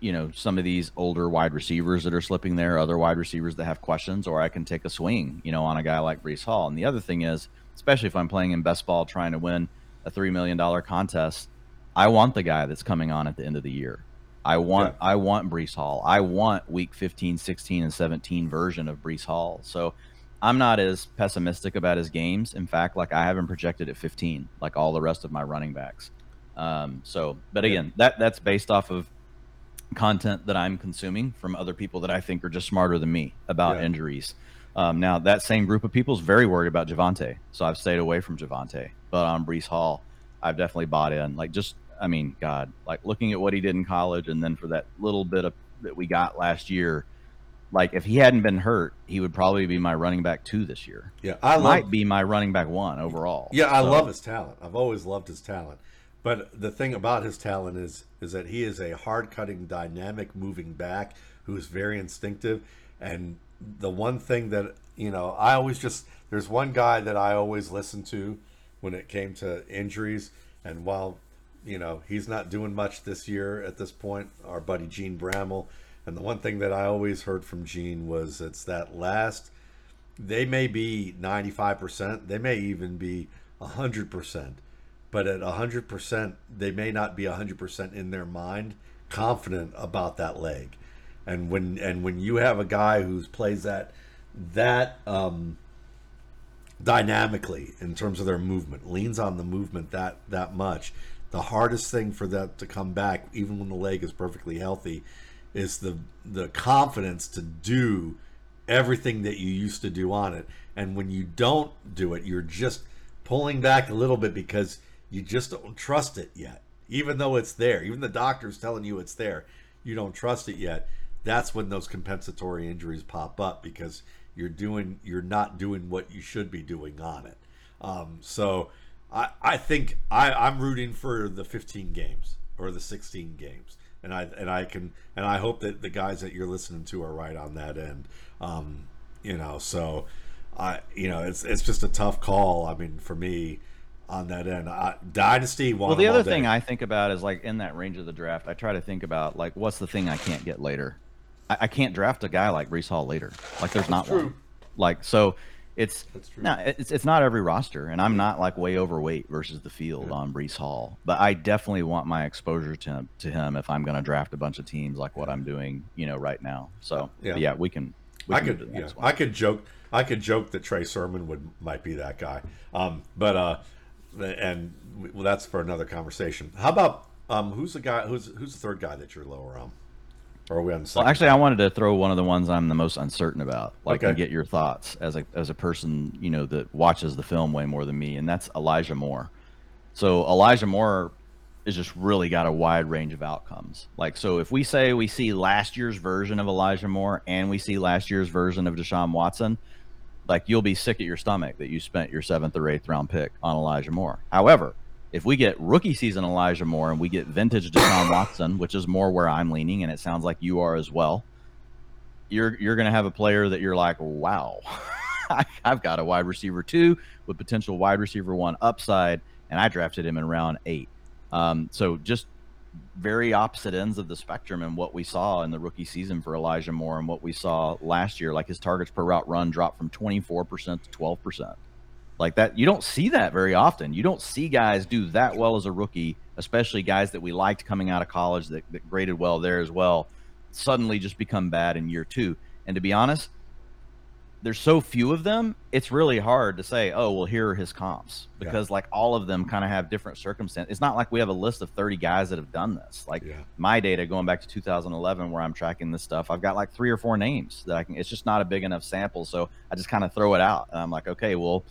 you know some of these older wide receivers that are slipping there, other wide receivers that have questions, or I can take a swing, you know, on a guy like Breece Hall. And the other thing is, especially if I'm playing in best ball trying to win a three million dollar contest, I want the guy that's coming on at the end of the year. I want yeah. I want Breece Hall. I want week 15, 16, and 17 version of Breece Hall. So I'm not as pessimistic about his games. In fact, like I haven't projected at 15, like all the rest of my running backs. Um, so, but again, that that's based off of content that I'm consuming from other people that I think are just smarter than me about yeah. injuries. Um, now that same group of people is very worried about Javonte, so I've stayed away from Javonte. But on Breece Hall, I've definitely bought in. Like just, I mean, God, like looking at what he did in college, and then for that little bit of that we got last year, like if he hadn't been hurt, he would probably be my running back two this year. Yeah, I might be my running back one overall. Yeah, I love his talent. I've always loved his talent. But the thing about his talent is is that he is a hard cutting, dynamic, moving back who is very instinctive. And the one thing that you know, I always just there's one guy that I always listened to when it came to injuries. And while you know he's not doing much this year at this point, our buddy Jene Bramel. And the one thing that I always heard from Gene was it's that last. They may be 95%. They may even be 100% but at 100%, they may not be 100% in their mind confident about that leg. And when and when you have a guy who plays that that um, dynamically in terms of their movement, leans on the movement that that much, the hardest thing for that to come back, even when the leg is perfectly healthy, is the the confidence to do everything that you used to do on it. And when you don't do it, you're just pulling back a little bit because you just don't trust it yet. Even though it's there, even the doctor's telling you it's there, you don't trust it yet. That's when those compensatory injuries pop up because you're doing you're not doing what you should be doing on it. Um, so I I think I I'm rooting for the 15 games or the 16 games. And I and I can and I hope that the guys that you're listening to are right on that end. Um, you know, so I you know it's it's just a tough call. I mean, for me, on that end. I, Dynasty. Well, the other thing I think about is like in that range of the draft, I try to think about like what's the thing I can't get later. I, I can't draft a guy like Breece Hall later. Like there's not one. Like so, it's no, it's it's not every roster, and I'm not like way overweight versus the field yeah. on Breece Hall, but I definitely want my exposure to to him if I'm going to draft a bunch of teams like what I'm doing, you know, right now. So yeah, yeah we can. We I could yeah, I could joke. I could joke that Trey Sermon would might be that guy. Um, but uh, and well, that's for another conversation. How about um, who's the guy? Who's who's the third guy that you're lower on? Or are we on the Well, actually, guy? I wanted to throw one of the ones I'm the most uncertain about, like, okay. and get your thoughts as a as a person you know that watches the film way more than me, and that's Elijah Moore. So Elijah Moore is just really got a wide range of outcomes. Like, so if we say we see last year's version of Elijah Moore and we see last year's version of Deshaun Watson, like you'll be sick at your stomach that you spent your seventh or eighth round pick on Elijah Moore. However, if we get rookie season Elijah Moore and we get vintage Deshaun Watson, which is more where I'm leaning, and it sounds like you are as well, you're you're going to have a player that you're like, wow, I've got a wide receiver two with potential wide receiver one upside, and I drafted him in round eight. Um, so just very opposite ends of the spectrum and what we saw in the rookie season for Elijah Moore and what we saw last year. Like his targets per route run dropped from 24% to 12%. Like that, you don't see that very often. You don't see guys do that well as a rookie, especially guys that we liked coming out of college that, that graded well there as well, suddenly just become bad in year two. And to be honest, there's so few of them, it's really hard to say, oh, well, here are his comps because yeah. like all of them kind of have different circumstances. It's not like we have a list of 30 guys that have done this. Like yeah. my data going back to 2011, where I'm tracking this stuff, I've got like three or four names that I can. It's just not a big enough sample, so I just kind of throw it out, and I'm like, okay, well,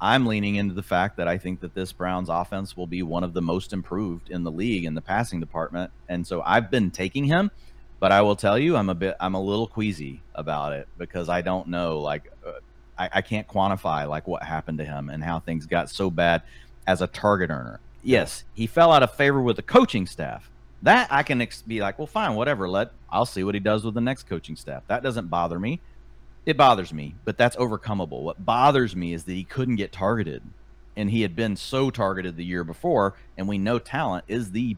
I'm leaning into the fact that I think that this Browns offense will be one of the most improved in the league in the passing department, and so I've been taking him but I will tell you, I'm a bit, I'm a little queasy about it because I don't know, like, uh, I, I can't quantify like what happened to him and how things got so bad as a target earner. Yes, he fell out of favor with the coaching staff. That I can ex- be like, well, fine, whatever. Let I'll see what he does with the next coaching staff. That doesn't bother me. It bothers me, but that's overcomeable. What bothers me is that he couldn't get targeted, and he had been so targeted the year before. And we know talent is the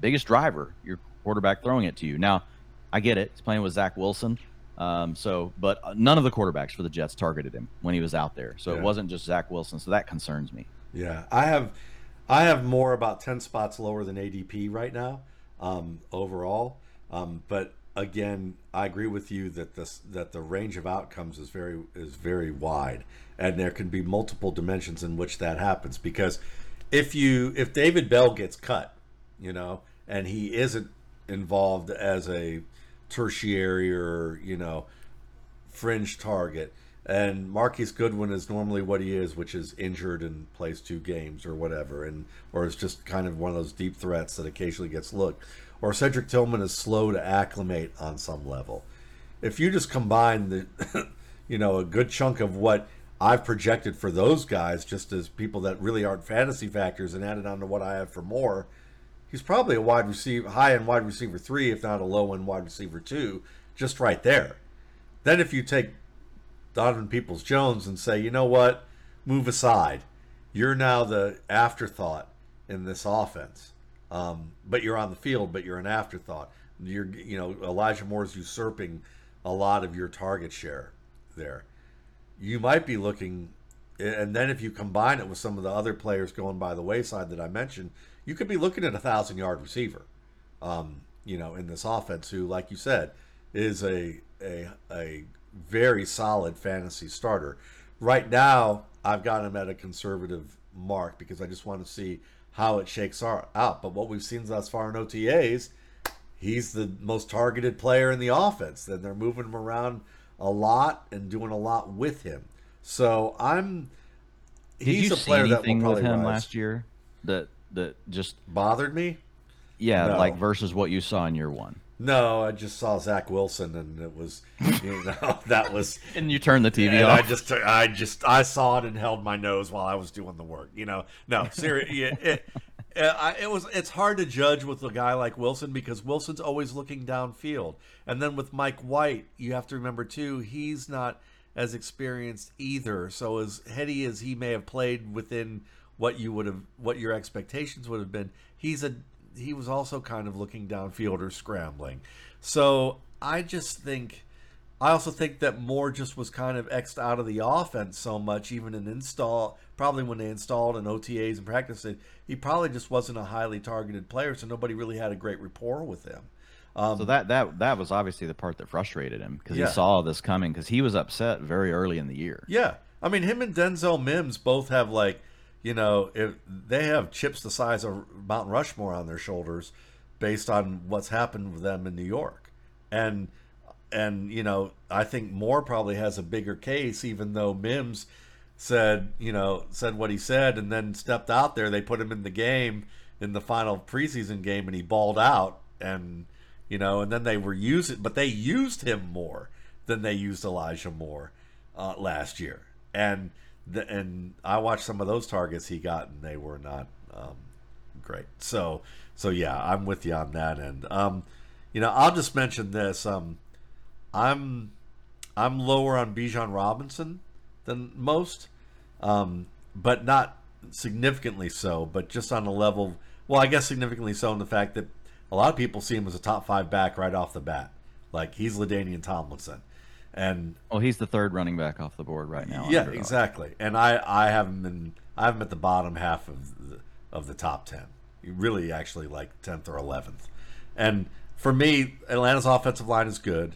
biggest driver. Your quarterback throwing it to you. Now, I get it. He's playing with Zach Wilson. Um, so, but none of the quarterbacks for the Jets targeted him when he was out there. So yeah. it wasn't just Zach Wilson. So that concerns me. Yeah, I have, I have more about ten spots lower than ADP right now, um, overall. Um, but again, I agree with you that this that the range of outcomes is very is very wide, and there can be multiple dimensions in which that happens. Because if you if David Bell gets cut, you know, and he isn't involved as a tertiary or you know fringe target and Marquise Goodwin is normally what he is, which is injured and plays two games or whatever, and or is just kind of one of those deep threats that occasionally gets looked. Or Cedric Tillman is slow to acclimate on some level. If you just combine the, you know, a good chunk of what I've projected for those guys, just as people that really aren't fantasy factors, and added on to what I have for more, he's probably a wide receiver, high end wide receiver three, if not a low end wide receiver two, just right there. Then if you take Donovan Peoples Jones and say, you know what, move aside, you're now the afterthought in this offense. Um, but you're on the field, but you're an afterthought. You're, you know, Elijah Moore is usurping a lot of your target share there. You might be looking, and then if you combine it with some of the other players going by the wayside that I mentioned, you could be looking at a thousand yard receiver, um, you know, in this offense who, like you said, is a a a very solid fantasy starter. Right now, I've got him at a conservative mark because I just want to see how it shakes out. But what we've seen thus far in OTAs, he's the most targeted player in the offense. Then they're moving him around a lot and doing a lot with him. So I'm. Did he's you a player that will with him rise. last year that that just bothered me. Yeah, no. like versus what you saw in year one. No, I just saw Zach Wilson, and it was, you know, that was. and you turned the TV off. I just, I just, I saw it and held my nose while I was doing the work. You know, no, seriously, it, it, it was. It's hard to judge with a guy like Wilson because Wilson's always looking downfield, and then with Mike White, you have to remember too, he's not as experienced either. So as heady as he may have played within what you would have, what your expectations would have been, he's a he was also kind of looking downfield or scrambling. So I just think I also think that Moore just was kind of xed out of the offense so much, even in install, probably when they installed in OTAs and practices, he probably just wasn't a highly targeted player, so nobody really had a great rapport with him. Um, so that that that was obviously the part that frustrated him because Yeah. he saw this coming because he was upset very early in the year. Yeah, I mean, him and Denzel Mims both have like, you know, if they have chips the size of Mount Rushmore on their shoulders, based on what's happened with them in New York, and and you know, I think Moore probably has a bigger case, even though Mims said, you know, said what he said, and then stepped out there. They put him in the game in the final preseason game, and he balled out, and you know, and then they were using, but they used him more than they used Elijah Moore uh, last year, and the, and I watched some of those targets he got, and they were not um, great. So so yeah, I'm with you on that end. Um, you know, I'll just mention this. Um, I'm I'm lower on Bijan Robinson than most, um, but not significantly so. But just on a level, well, I guess significantly so in the fact that a lot of people see him as a top five back right off the bat. Like he's LaDainian Tomlinson, and Well, he's the third running back off the board right now. yeah, exactly. And I I have him in I him at the bottom half of the, of the top ten. Really, actually, like tenth or eleventh. And for me, Atlanta's offensive line is good.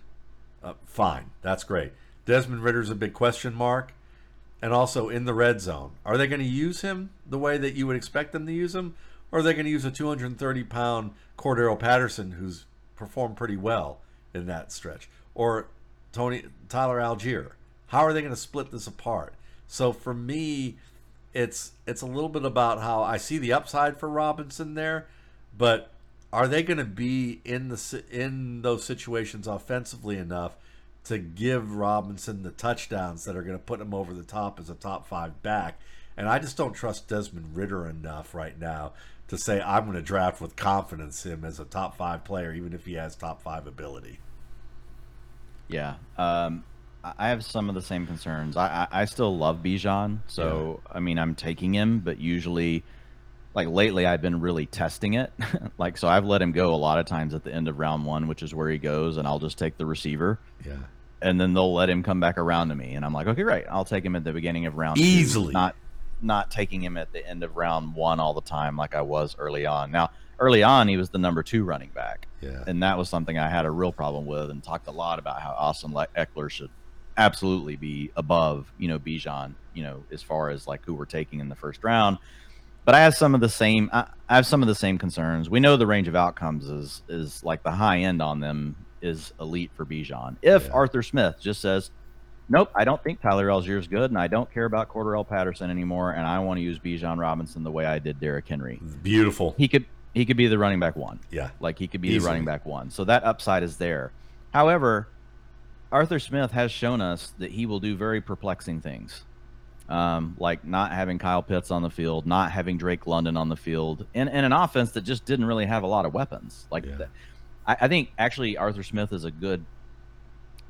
Uh, fine, that's great. Desmond Ridder's a big question mark, and also in the red zone. Are they going to use him the way that you would expect them to use him, or are they going to use a 230 pound Cordarrelle Patterson who's performed pretty well in that stretch, or Tony Tyler Allgeier? How are they going to split this apart? So for me, it's it's a little bit about how I see the upside for Robinson there, but are they going to be in the in those situations offensively enough to give Robinson the touchdowns that are going to put him over the top as a top five back? And I just don't trust Desmond Ridder enough right now to say I'm going to draft with confidence him as a top five player, even if he has top five ability. Yeah. Um, I have some of the same concerns. I, I, I still love Bijan, so I mean I'm taking him, but usually, like lately, I've been really testing it. like so, I've let him go a lot of times at the end of round one, which is where he goes, and I'll just take the receiver, Yeah. and then they'll let him come back around to me, and I'm like, okay, great, I'll take him at the beginning of round two, Easily. not not taking him at the end of round one all the time like I was early on. Now, early on, he was the number two running back Yeah. and that was something I had a real problem with, and talked a lot about how Austin Le- Ekeler should absolutely be above, you know, Bijan, you know, as far as like who we're taking in the first round. But I have some of the same. I, I have some of the same concerns. We know the range of outcomes is is like the high end on them is elite for Bijan. If Yeah. Arthur Smith just says, "Nope, I don't think Tyler Allgeier is good, and I don't care about Cordarrelle Patterson anymore, and I want to use Bijan Robinson the way I did Derrick Henry," Beautiful. he could he could be the running back one. Yeah. Like he could be Easily. the running back one. So that upside is there. However, Arthur Smith has shown us that he will do very perplexing things. Um, like not having Kyle Pitts on the field, not having Drake London on the field, and, and an offense that just didn't really have a lot of weapons. Like Yeah. that. I, I think actually Arthur Smith is a good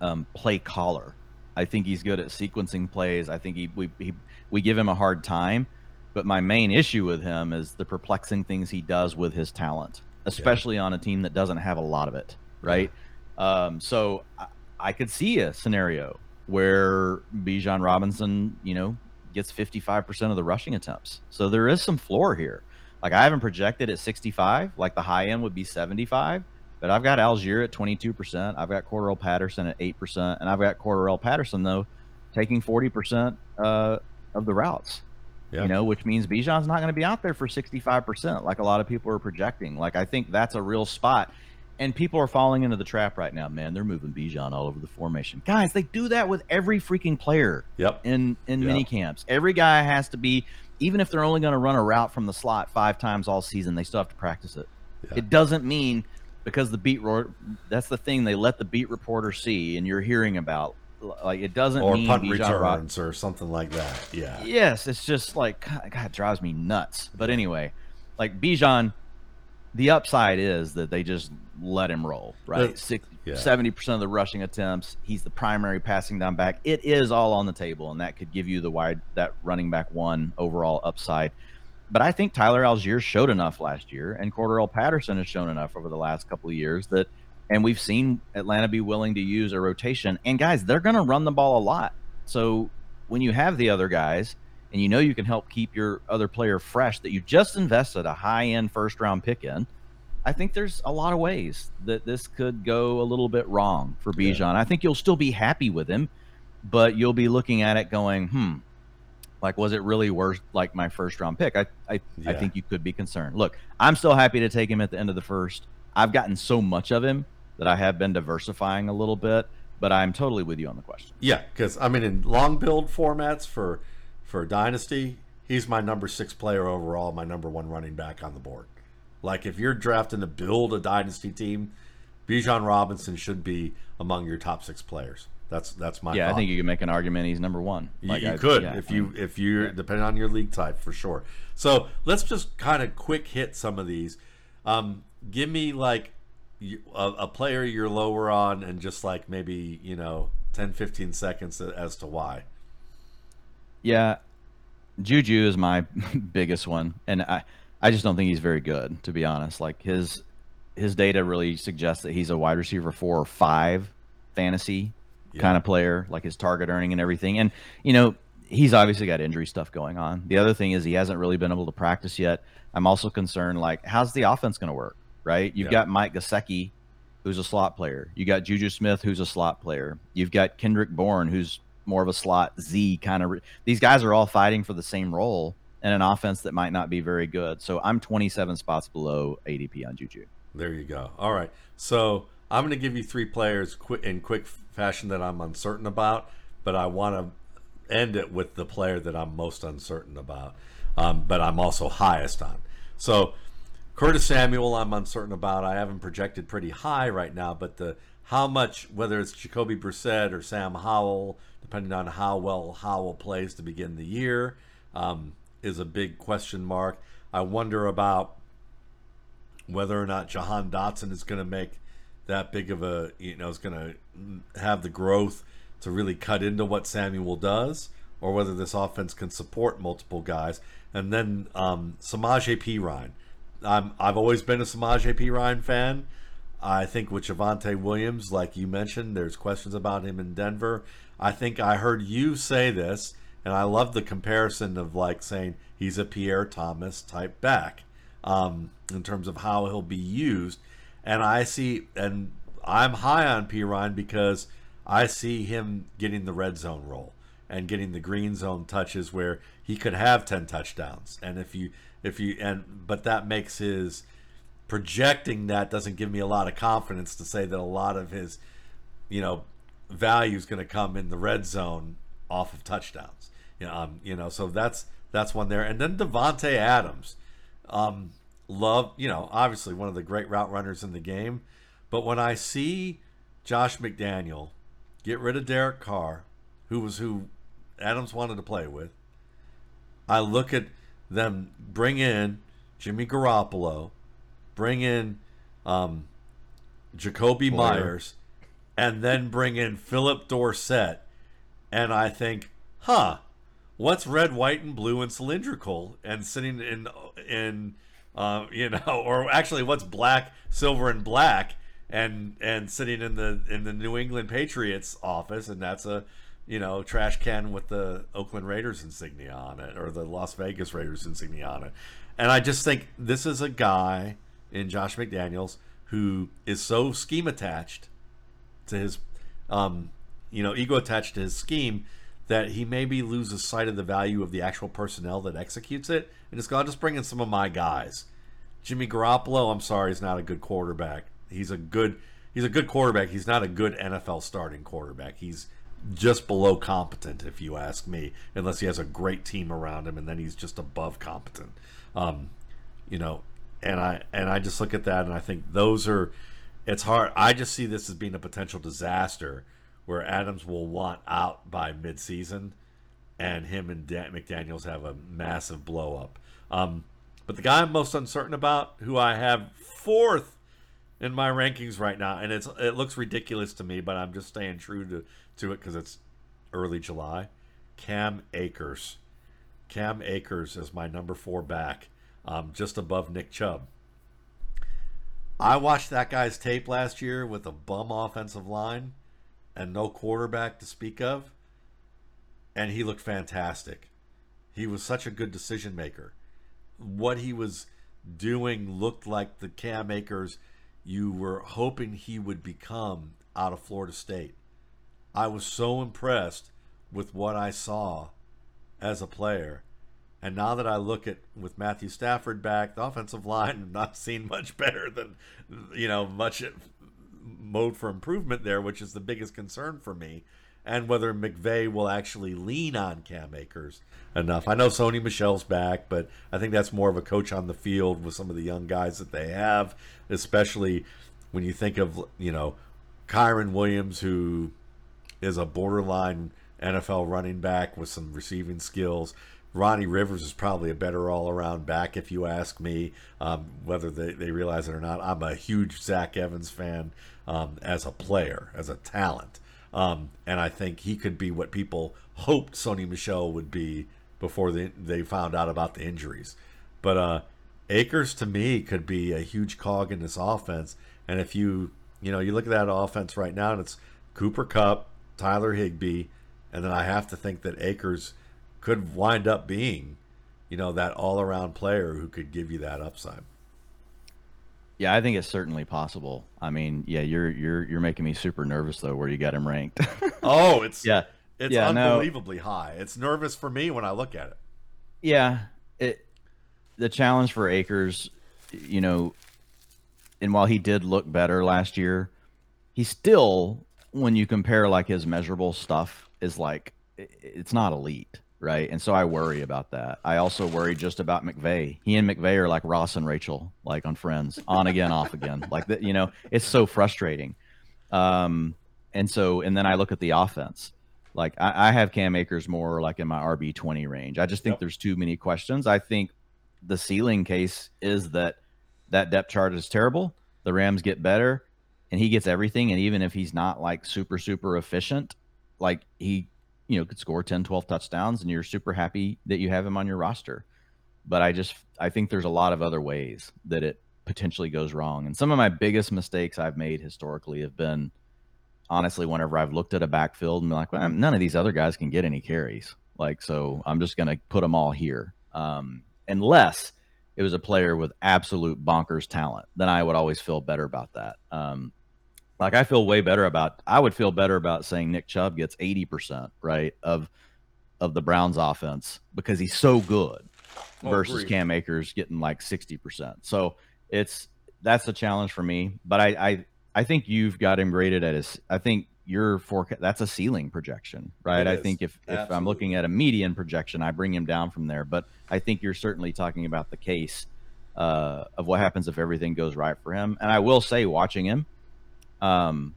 um, play caller. I think he's good at sequencing plays. I think he we he, we give him a hard time, but my main issue with him is the perplexing things he does with his talent, especially on a team that doesn't have a lot of it, right? Um, so I, I could see a scenario where Bijan Robinson, you know, gets 55% of the rushing attempts. So there is some floor here. Like I haven't projected at 65, like the high end would be 75, but I've got Allgeier at 22%. I've got Cordarrelle Patterson at 8%, and I've got Cordarrelle Patterson though taking 40% uh, of the routes. Yeah. You know, which means Bijan's not going to be out there for 65% like a lot of people are projecting. Like I think that's a real spot. And people are falling into the trap right now, man. They're moving Bijan all over the formation. Guys, they do that with every freaking player Yep. in in Yeah. mini camps. Every guy has to be, even if they're only going to run a route from the slot five times all season, they still have to practice it. Yeah. It doesn't mean because the beat that's the thing they let the beat reporter see and you're hearing about like it doesn't or mean punt returns or something like that. Yeah. Yes, it's just like God, it drives me nuts. But anyway, like Bijan, the upside is that they just let him roll, right? 70 percent of the rushing attempts. He's the primary passing down back. It is all on the table, and that could give you the wide that running back one overall upside. But I think Tyler Allgeier showed enough last year, and Cordarrelle Patterson has shown enough over the last couple of years that and we've seen Atlanta be willing to use a rotation. And guys, they're going to run the ball a lot. So when you have the other guys and you know you can help keep your other player fresh that you just invested a high end first round pick in, I think there's a lot of ways that this could go a little bit wrong for Bijan. Yeah. I think you'll still be happy with him, but you'll be looking at it going, hmm, like was it really worth like my first round pick? I I, yeah. I think you could be concerned. Look, I'm still happy to take him at the end of the first. I've gotten so much of him that I have been diversifying a little bit, but I'm totally with you on the question. Yeah, because I mean, in long build formats for for Dynasty, he's my number six player overall, my number one running back on the board. Like if you're drafting to build a Dynasty team, Bijan Robinson should be among your top six players. That's that's my yeah. Thought. I think you can make an argument he's number one. Like you, you I, could yeah, if you if you yeah. depending on your league type for sure. So let's just kind of quick hit some of these. Um, give me like a, a, player you're lower on and just like maybe you know 10 15 seconds as to why. Yeah juju is my biggest one and i i just don't think he's very good to be honest. Like his his data really suggests that he's a wide receiver four or five fantasy yeah. kind of player like his target earning and everything. And you know he's obviously got injury stuff going on. The other thing is he hasn't really been able to practice yet. I'm also concerned like how's the offense going to work right? You've got Mike Gesicki, who's a slot player. You got Juju Smith, who's a slot player. You've got Kendrick Bourne, who's more of a slot Z kind of. Re- These guys are all fighting for the same role in an offense that might not be very good. So I'm 27 spots below ADP on Juju. There you go. All right. So I'm going to give you three players in quick fashion that I'm uncertain about, but I want to end it with the player that I'm most uncertain about, um, but I'm also highest on. So Curtis Samuel, I'm uncertain about. I haven't projected pretty high right now, but the how much, whether it's Jacoby Brissett or Sam Howell, depending on how well Howell plays to begin the year, um, is a big question mark. I wonder about whether or not Jahan Dotson is going to make that big of a, you know, is going to have the growth to really cut into what Samuel does, or whether this offense can support multiple guys. And then um, Samaje Perine I'm I've always been a Samaje Perine fan. I think with Javonte Williams, like you mentioned, there's questions about him in Denver. I think I heard you say this, and I love the comparison of like saying he's a Pierre Thomas type back um, in terms of how he'll be used. And I see, and I'm high on Perine because I see him getting the red zone role and getting the green zone touches where he could have 10 touchdowns. And if you if you and but that makes his projecting that doesn't give me a lot of confidence to say that a lot of his you know value is going to come in the red zone off of touchdowns. You know, um, you know, so that's that's one there. And then Davante Adams, um, love you know obviously one of the great route runners in the game, but when I see Josh McDaniel get rid of Derek Carr, who was who Adams wanted to play with, I look at them bring in Jimmy Garoppolo, bring in um, Jakobi Meyers, and then bring in Phillip Dorsett. And I think, huh, what's red, white, and blue and cylindrical and sitting in in uh, you know, or actually what's black, silver, and black and and sitting in the in the New England Patriots office, and that's a you know, trash can with the Oakland Raiders insignia on it or the Las Vegas Raiders insignia on it. And I just think this is a guy in Josh McDaniels who is so scheme attached to his, um, you know, ego attached to his scheme that he maybe loses sight of the value of the actual personnel that executes it. And it's to just bring in some of my guys. Jimmy Garoppolo, I'm sorry, is not a good quarterback. He's a good he's a good quarterback. He's not a good NFL starting quarterback. He's just below competent, if you ask me, unless he has a great team around him, and then he's just above competent. Um, you know, and I and I just look at that and I think those are it's hard. I just see this as being a potential disaster where Adams will want out by midseason, and him and Dan- McDaniels have a massive blow up. Um, but the guy I'm most uncertain about, who I have fourth in my rankings right now, and it's it looks ridiculous to me, but I'm just staying true to to it because it's early July. Cam Akers, Cam Akers is my number four back, um, just above Nick Chubb. I watched that guy's tape last year with a bum offensive line and no quarterback to speak of, and he looked fantastic. He was such a good decision maker. What he was doing looked like the Cam Akers you were hoping he would become out of Florida State. I was so impressed with what I saw as a player. And now that I look at with Matthew Stafford back, the offensive line not seen much better than you know much mode for improvement there, which is the biggest concern for me. And whether McVay will actually lean on Cam Akers enough. I know Sony Michel's back, but I think that's more of a coach on the field with some of the young guys that they have, especially when you think of you know Kyren Williams, who is a borderline NFL running back with some receiving skills. Ronnie Rivers is probably a better all around back, if you ask me, um, whether they, they realize it or not. I'm a huge Zach Evans fan um, as a player, as a talent. Um, and I think he could be what people hoped Sony Michel would be before they, they found out about the injuries. But uh, Akers, to me, could be a huge cog in this offense. And if you, you know, you look at that offense right now, and it's Cooper Kupp, Tyler Higbee, and then I have to think that Akers could wind up being, you know, that all-around player who could give you that upside. Yeah, I think it's certainly possible. I mean, yeah, you're you're you're making me super nervous though, where you got him ranked. oh, it's yeah, it's yeah, unbelievably no. high. It's nervous for me when I look at it. Yeah, it the challenge for Akers, you know, and while he did look better last year, he still, when you compare like his measurable stuff, is like it's not elite right? And so I worry about that. I also worry just about McVay. He and McVay are like Ross and Rachel, like on Friends, on again, off again. Like that, you know, it's so frustrating. Um, and so, and then I look at the offense. Like I, I have Cam Akers more like in my RB twenty range. I just think yep. there's too many questions. I think the ceiling case is that that depth chart is terrible. The Rams get better, and he gets everything. And even if he's not like super super efficient, like he you know could score 10 12 touchdowns and you're super happy that you have him on your roster. But i just i think there's a lot of other ways that it potentially goes wrong. And some of my biggest mistakes i've made historically have been honestly whenever i've looked at a backfield and been like well, none of these other guys can get any carries. Like so i'm just going to put them all here um, unless it was a player with absolute bonkers talent then i would always feel better about that. Um, like I feel way better about. I would feel better about saying Nick Chubb gets eighty percent right of of the Browns offense because he's so good oh, versus agreed. Cam Akers getting like sixty percent. So it's that's a challenge for me. But I I I think you've got him rated at his. I think your forecast that's a ceiling projection, right? I think if Absolutely. if I'm looking at a median projection, I bring him down from there. But I think you're certainly talking about the case uh, of what happens if everything goes right for him. And I will say, watching him um,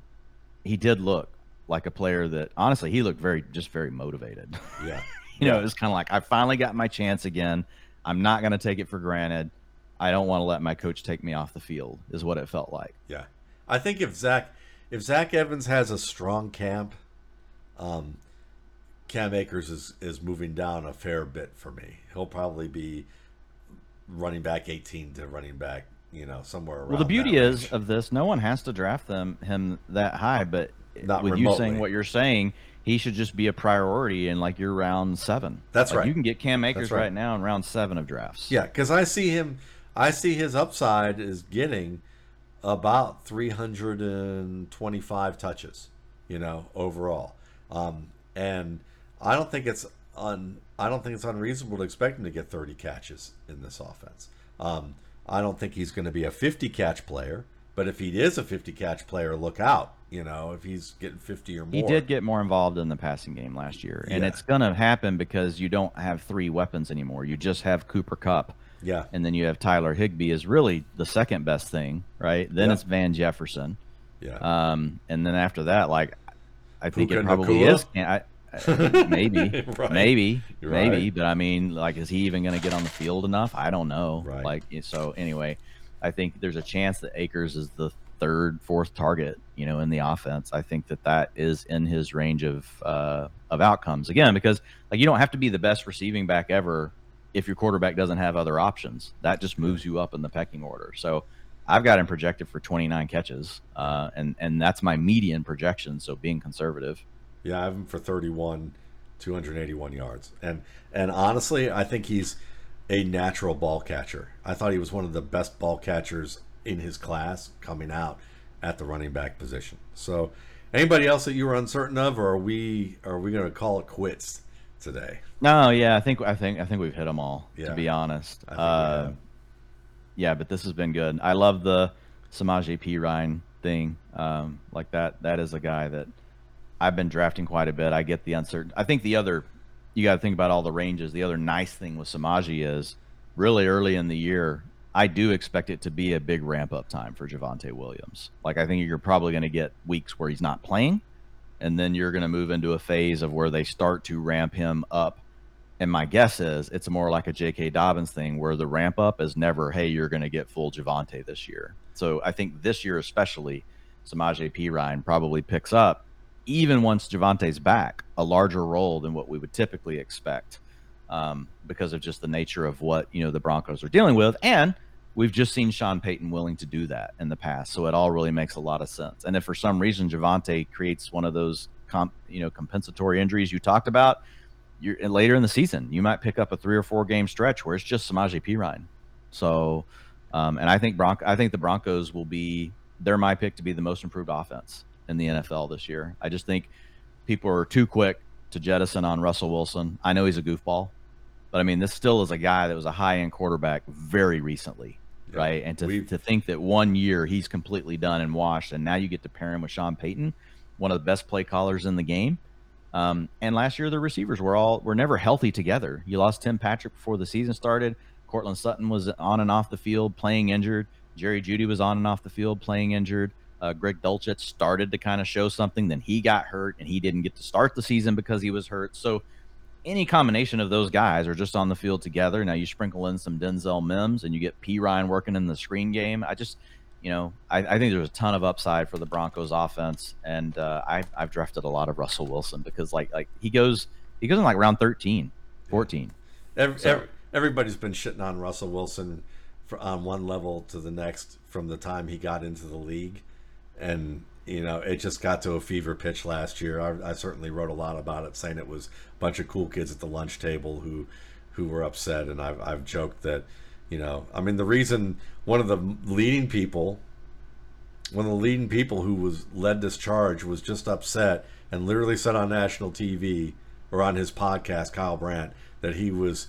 he did look like a player that honestly he looked very just very motivated. Yeah. you yeah. know, it was kind of like I finally got my chance again. I'm not going to take it for granted. I don't want to let my coach take me off the field. Is what it felt like. Yeah, I think if Zach if Zach Evans has a strong camp, um, Cam Akers is is moving down a fair bit for me. He'll probably be running back 18 to running back you know, somewhere around. Well, the beauty is of this, no one has to draft them him that high, but Not with remotely. you saying what you're saying, he should just be a priority in like your round seven. That's like right. You can get Cam Akers right. right. now in round seven of drafts. Yeah, because I see him. I see his upside is getting about 325 touches, you know, overall. Um, and I don't think it's un. I don't think it's unreasonable to expect him to get 30 catches in this offense. Um, I don't think he's going to be a 50 catch player, but if he is a 50 catch player, look out. You know, if he's getting 50 or more. He did get more involved in the passing game last year, and yeah. it's going to happen because you don't have three weapons anymore. You just have Cooper Kupp. Yeah. And then you have Tyler Higbee is really the second best thing, right? Then Yeah. it's Van Jefferson. Yeah. Um, and then after that, like, I think Puka it probably is. I, maybe, Right. maybe, You're maybe. right. But I mean, like, is he even going to get on the field enough? I don't know. Right. Like, so anyway, I think there's a chance that Akers is the third, fourth target, you know, in the offense. I think that that is in his range of uh, of outcomes again because like you don't have to be the best receiving back ever if your quarterback doesn't have other options. That just moves you up in the pecking order. So I've got him projected for 29 catches, uh, and and that's my median projection. So being conservative. Yeah, I have him for 31, 281 yards. And and honestly, I think he's a natural ball catcher. I thought he was one of the best ball catchers in his class coming out at the running back position. So, anybody else that you were uncertain of, or are we are we going to call it quits today? No, yeah, I think I think I think we've hit them all. Yeah. To be honest, I think we uh, yeah, but this has been good. I love the Samaje Perine thing. Um, like that, that is a guy that I've been drafting quite a bit. I get the uncertain. I think the other, you got to think about all the ranges. The other nice thing with Samaje is really early in the year. I do expect it to be a big ramp up time for Javonte Williams. Like I think you're probably going to get weeks where he's not playing, and then you're going to move into a phase of where they start to ramp him up. And my guess is it's more like a J.K. Dobbins thing where the ramp up is never, hey, you're going to get full Javante this year. So I think this year, especially, Samaje Perine probably picks up, even once Javonte's back, a larger role than what we would typically expect um, because of just the nature of what, you know, the Broncos are dealing with. And we've just seen Sean Payton willing to do that in the past. So it all really makes a lot of sense. And if for some reason Javante creates one of those, comp, you know, compensatory injuries you talked about, you're later in the season, you might pick up a three or four game stretch where it's just Samaje Perine. So, um, and I think Bronc, I think the Broncos will be they're my pick to be the most improved offense in the NFL this year. I just think people are too quick to jettison on Russell Wilson. I know he's a goofball, but I mean this still is a guy that was a high end quarterback very recently, Yeah. right? And to to think that one year he's completely done and washed, and now you get to pair him with Sean Payton, one of the best play callers in the game. Um, and last year the receivers were all were never healthy together. You lost Tim Patrick before the season started. Courtland Sutton was on and off the field playing injured. Jerry Jeudy was on and off the field playing injured. Uh, Greg Dulcich started to kind of show something, then he got hurt and he didn't get to start the season because he was hurt. So any combination of those guys are just on the field together. Now you sprinkle in some Denzel Mims and you get Perine working in the screen game. I just, you know, I, I think there's a ton of upside for the Broncos offense, and uh, I, I've drafted a lot of Russell Wilson because like like he goes he goes in like round 13, 14. Every, So- every, everybody's been shitting on Russell Wilson for, on one level to the next from the time he got into the league, and you know it just got to a fever pitch last year. I, I certainly wrote a lot about it, saying it was a bunch of cool kids at the lunch table who who were upset, and I've I've joked that you know I mean the reason one of the leading people one of the leading people who was led this charge was just upset and literally said on national TV or on his podcast, Kyle Brandt, that he was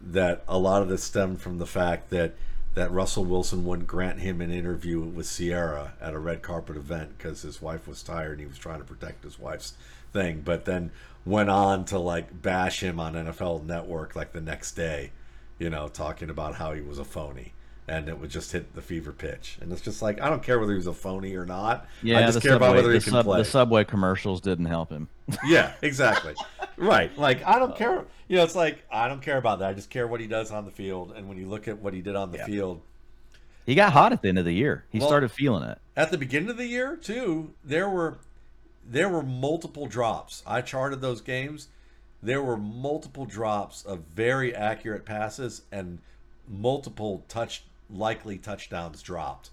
that a lot of this stemmed from the fact that that Russell Wilson wouldn't grant him an interview with Ciara at a red carpet event because his wife was tired and he was trying to protect his wife's thing, but then went on to like bash him on NFL Network like the next day, you know, talking about how he was a phony. And it would just hit the fever pitch, and it's just like I don't care whether he's a phony or not. Yeah, I just care about subway, whether he can sub- play. the subway commercials didn't help him. Yeah, exactly. right. Like I don't uh, care. You know, it's like I don't care about that. I just care what he does on the field. And when you look at what he did on the Yeah. field He got hot at the end of the year. He Well- started feeling it. at the beginning of the year too, there were there were multiple drops. I charted those games. There were multiple drops of very accurate passes and multiple touch likely touchdowns dropped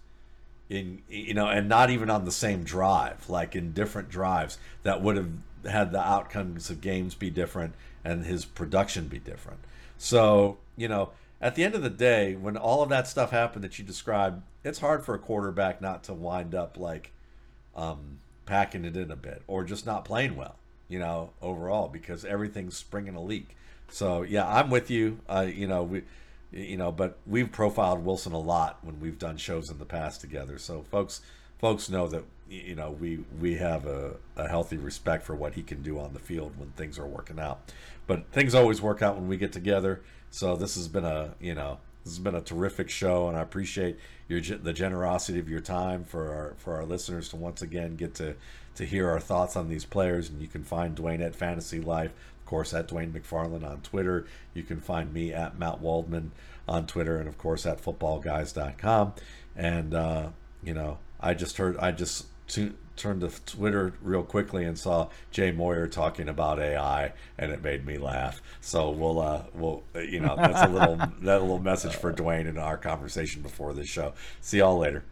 in you know and not even on the same drive like in different drives that would have had the outcomes of games be different and his production be different. So you know at the end of the day when all of that stuff happened that you described it's hard for a quarterback not to wind up like um, packing it in a bit or just not playing well you know overall because everything's springing a leak. So yeah i'm with you. Uh, you know we you know but we've profiled wilson a lot when we've done shows in the past together. So folks folks know that you know we we have a, a healthy respect for what he can do on the field when things are working out. But things always work out when we get together. So this has been a you know This has been a terrific show, and I appreciate your the generosity of your time for our for our listeners to once again get to to hear our thoughts on these players. And you can find Dwain at Fantasy Life, course, at Dwain McFarland on Twitter. You can find me at Matt Waldman on Twitter, and of course at FootballGuys.com. And uh, you know, I just heard I just turned to Twitter real quickly and saw J Moyer talking about AI, and it made me laugh. So we'll, uh, we'll, you know, that's a little that little message for Dwayne in our conversation before this show. See y'all later.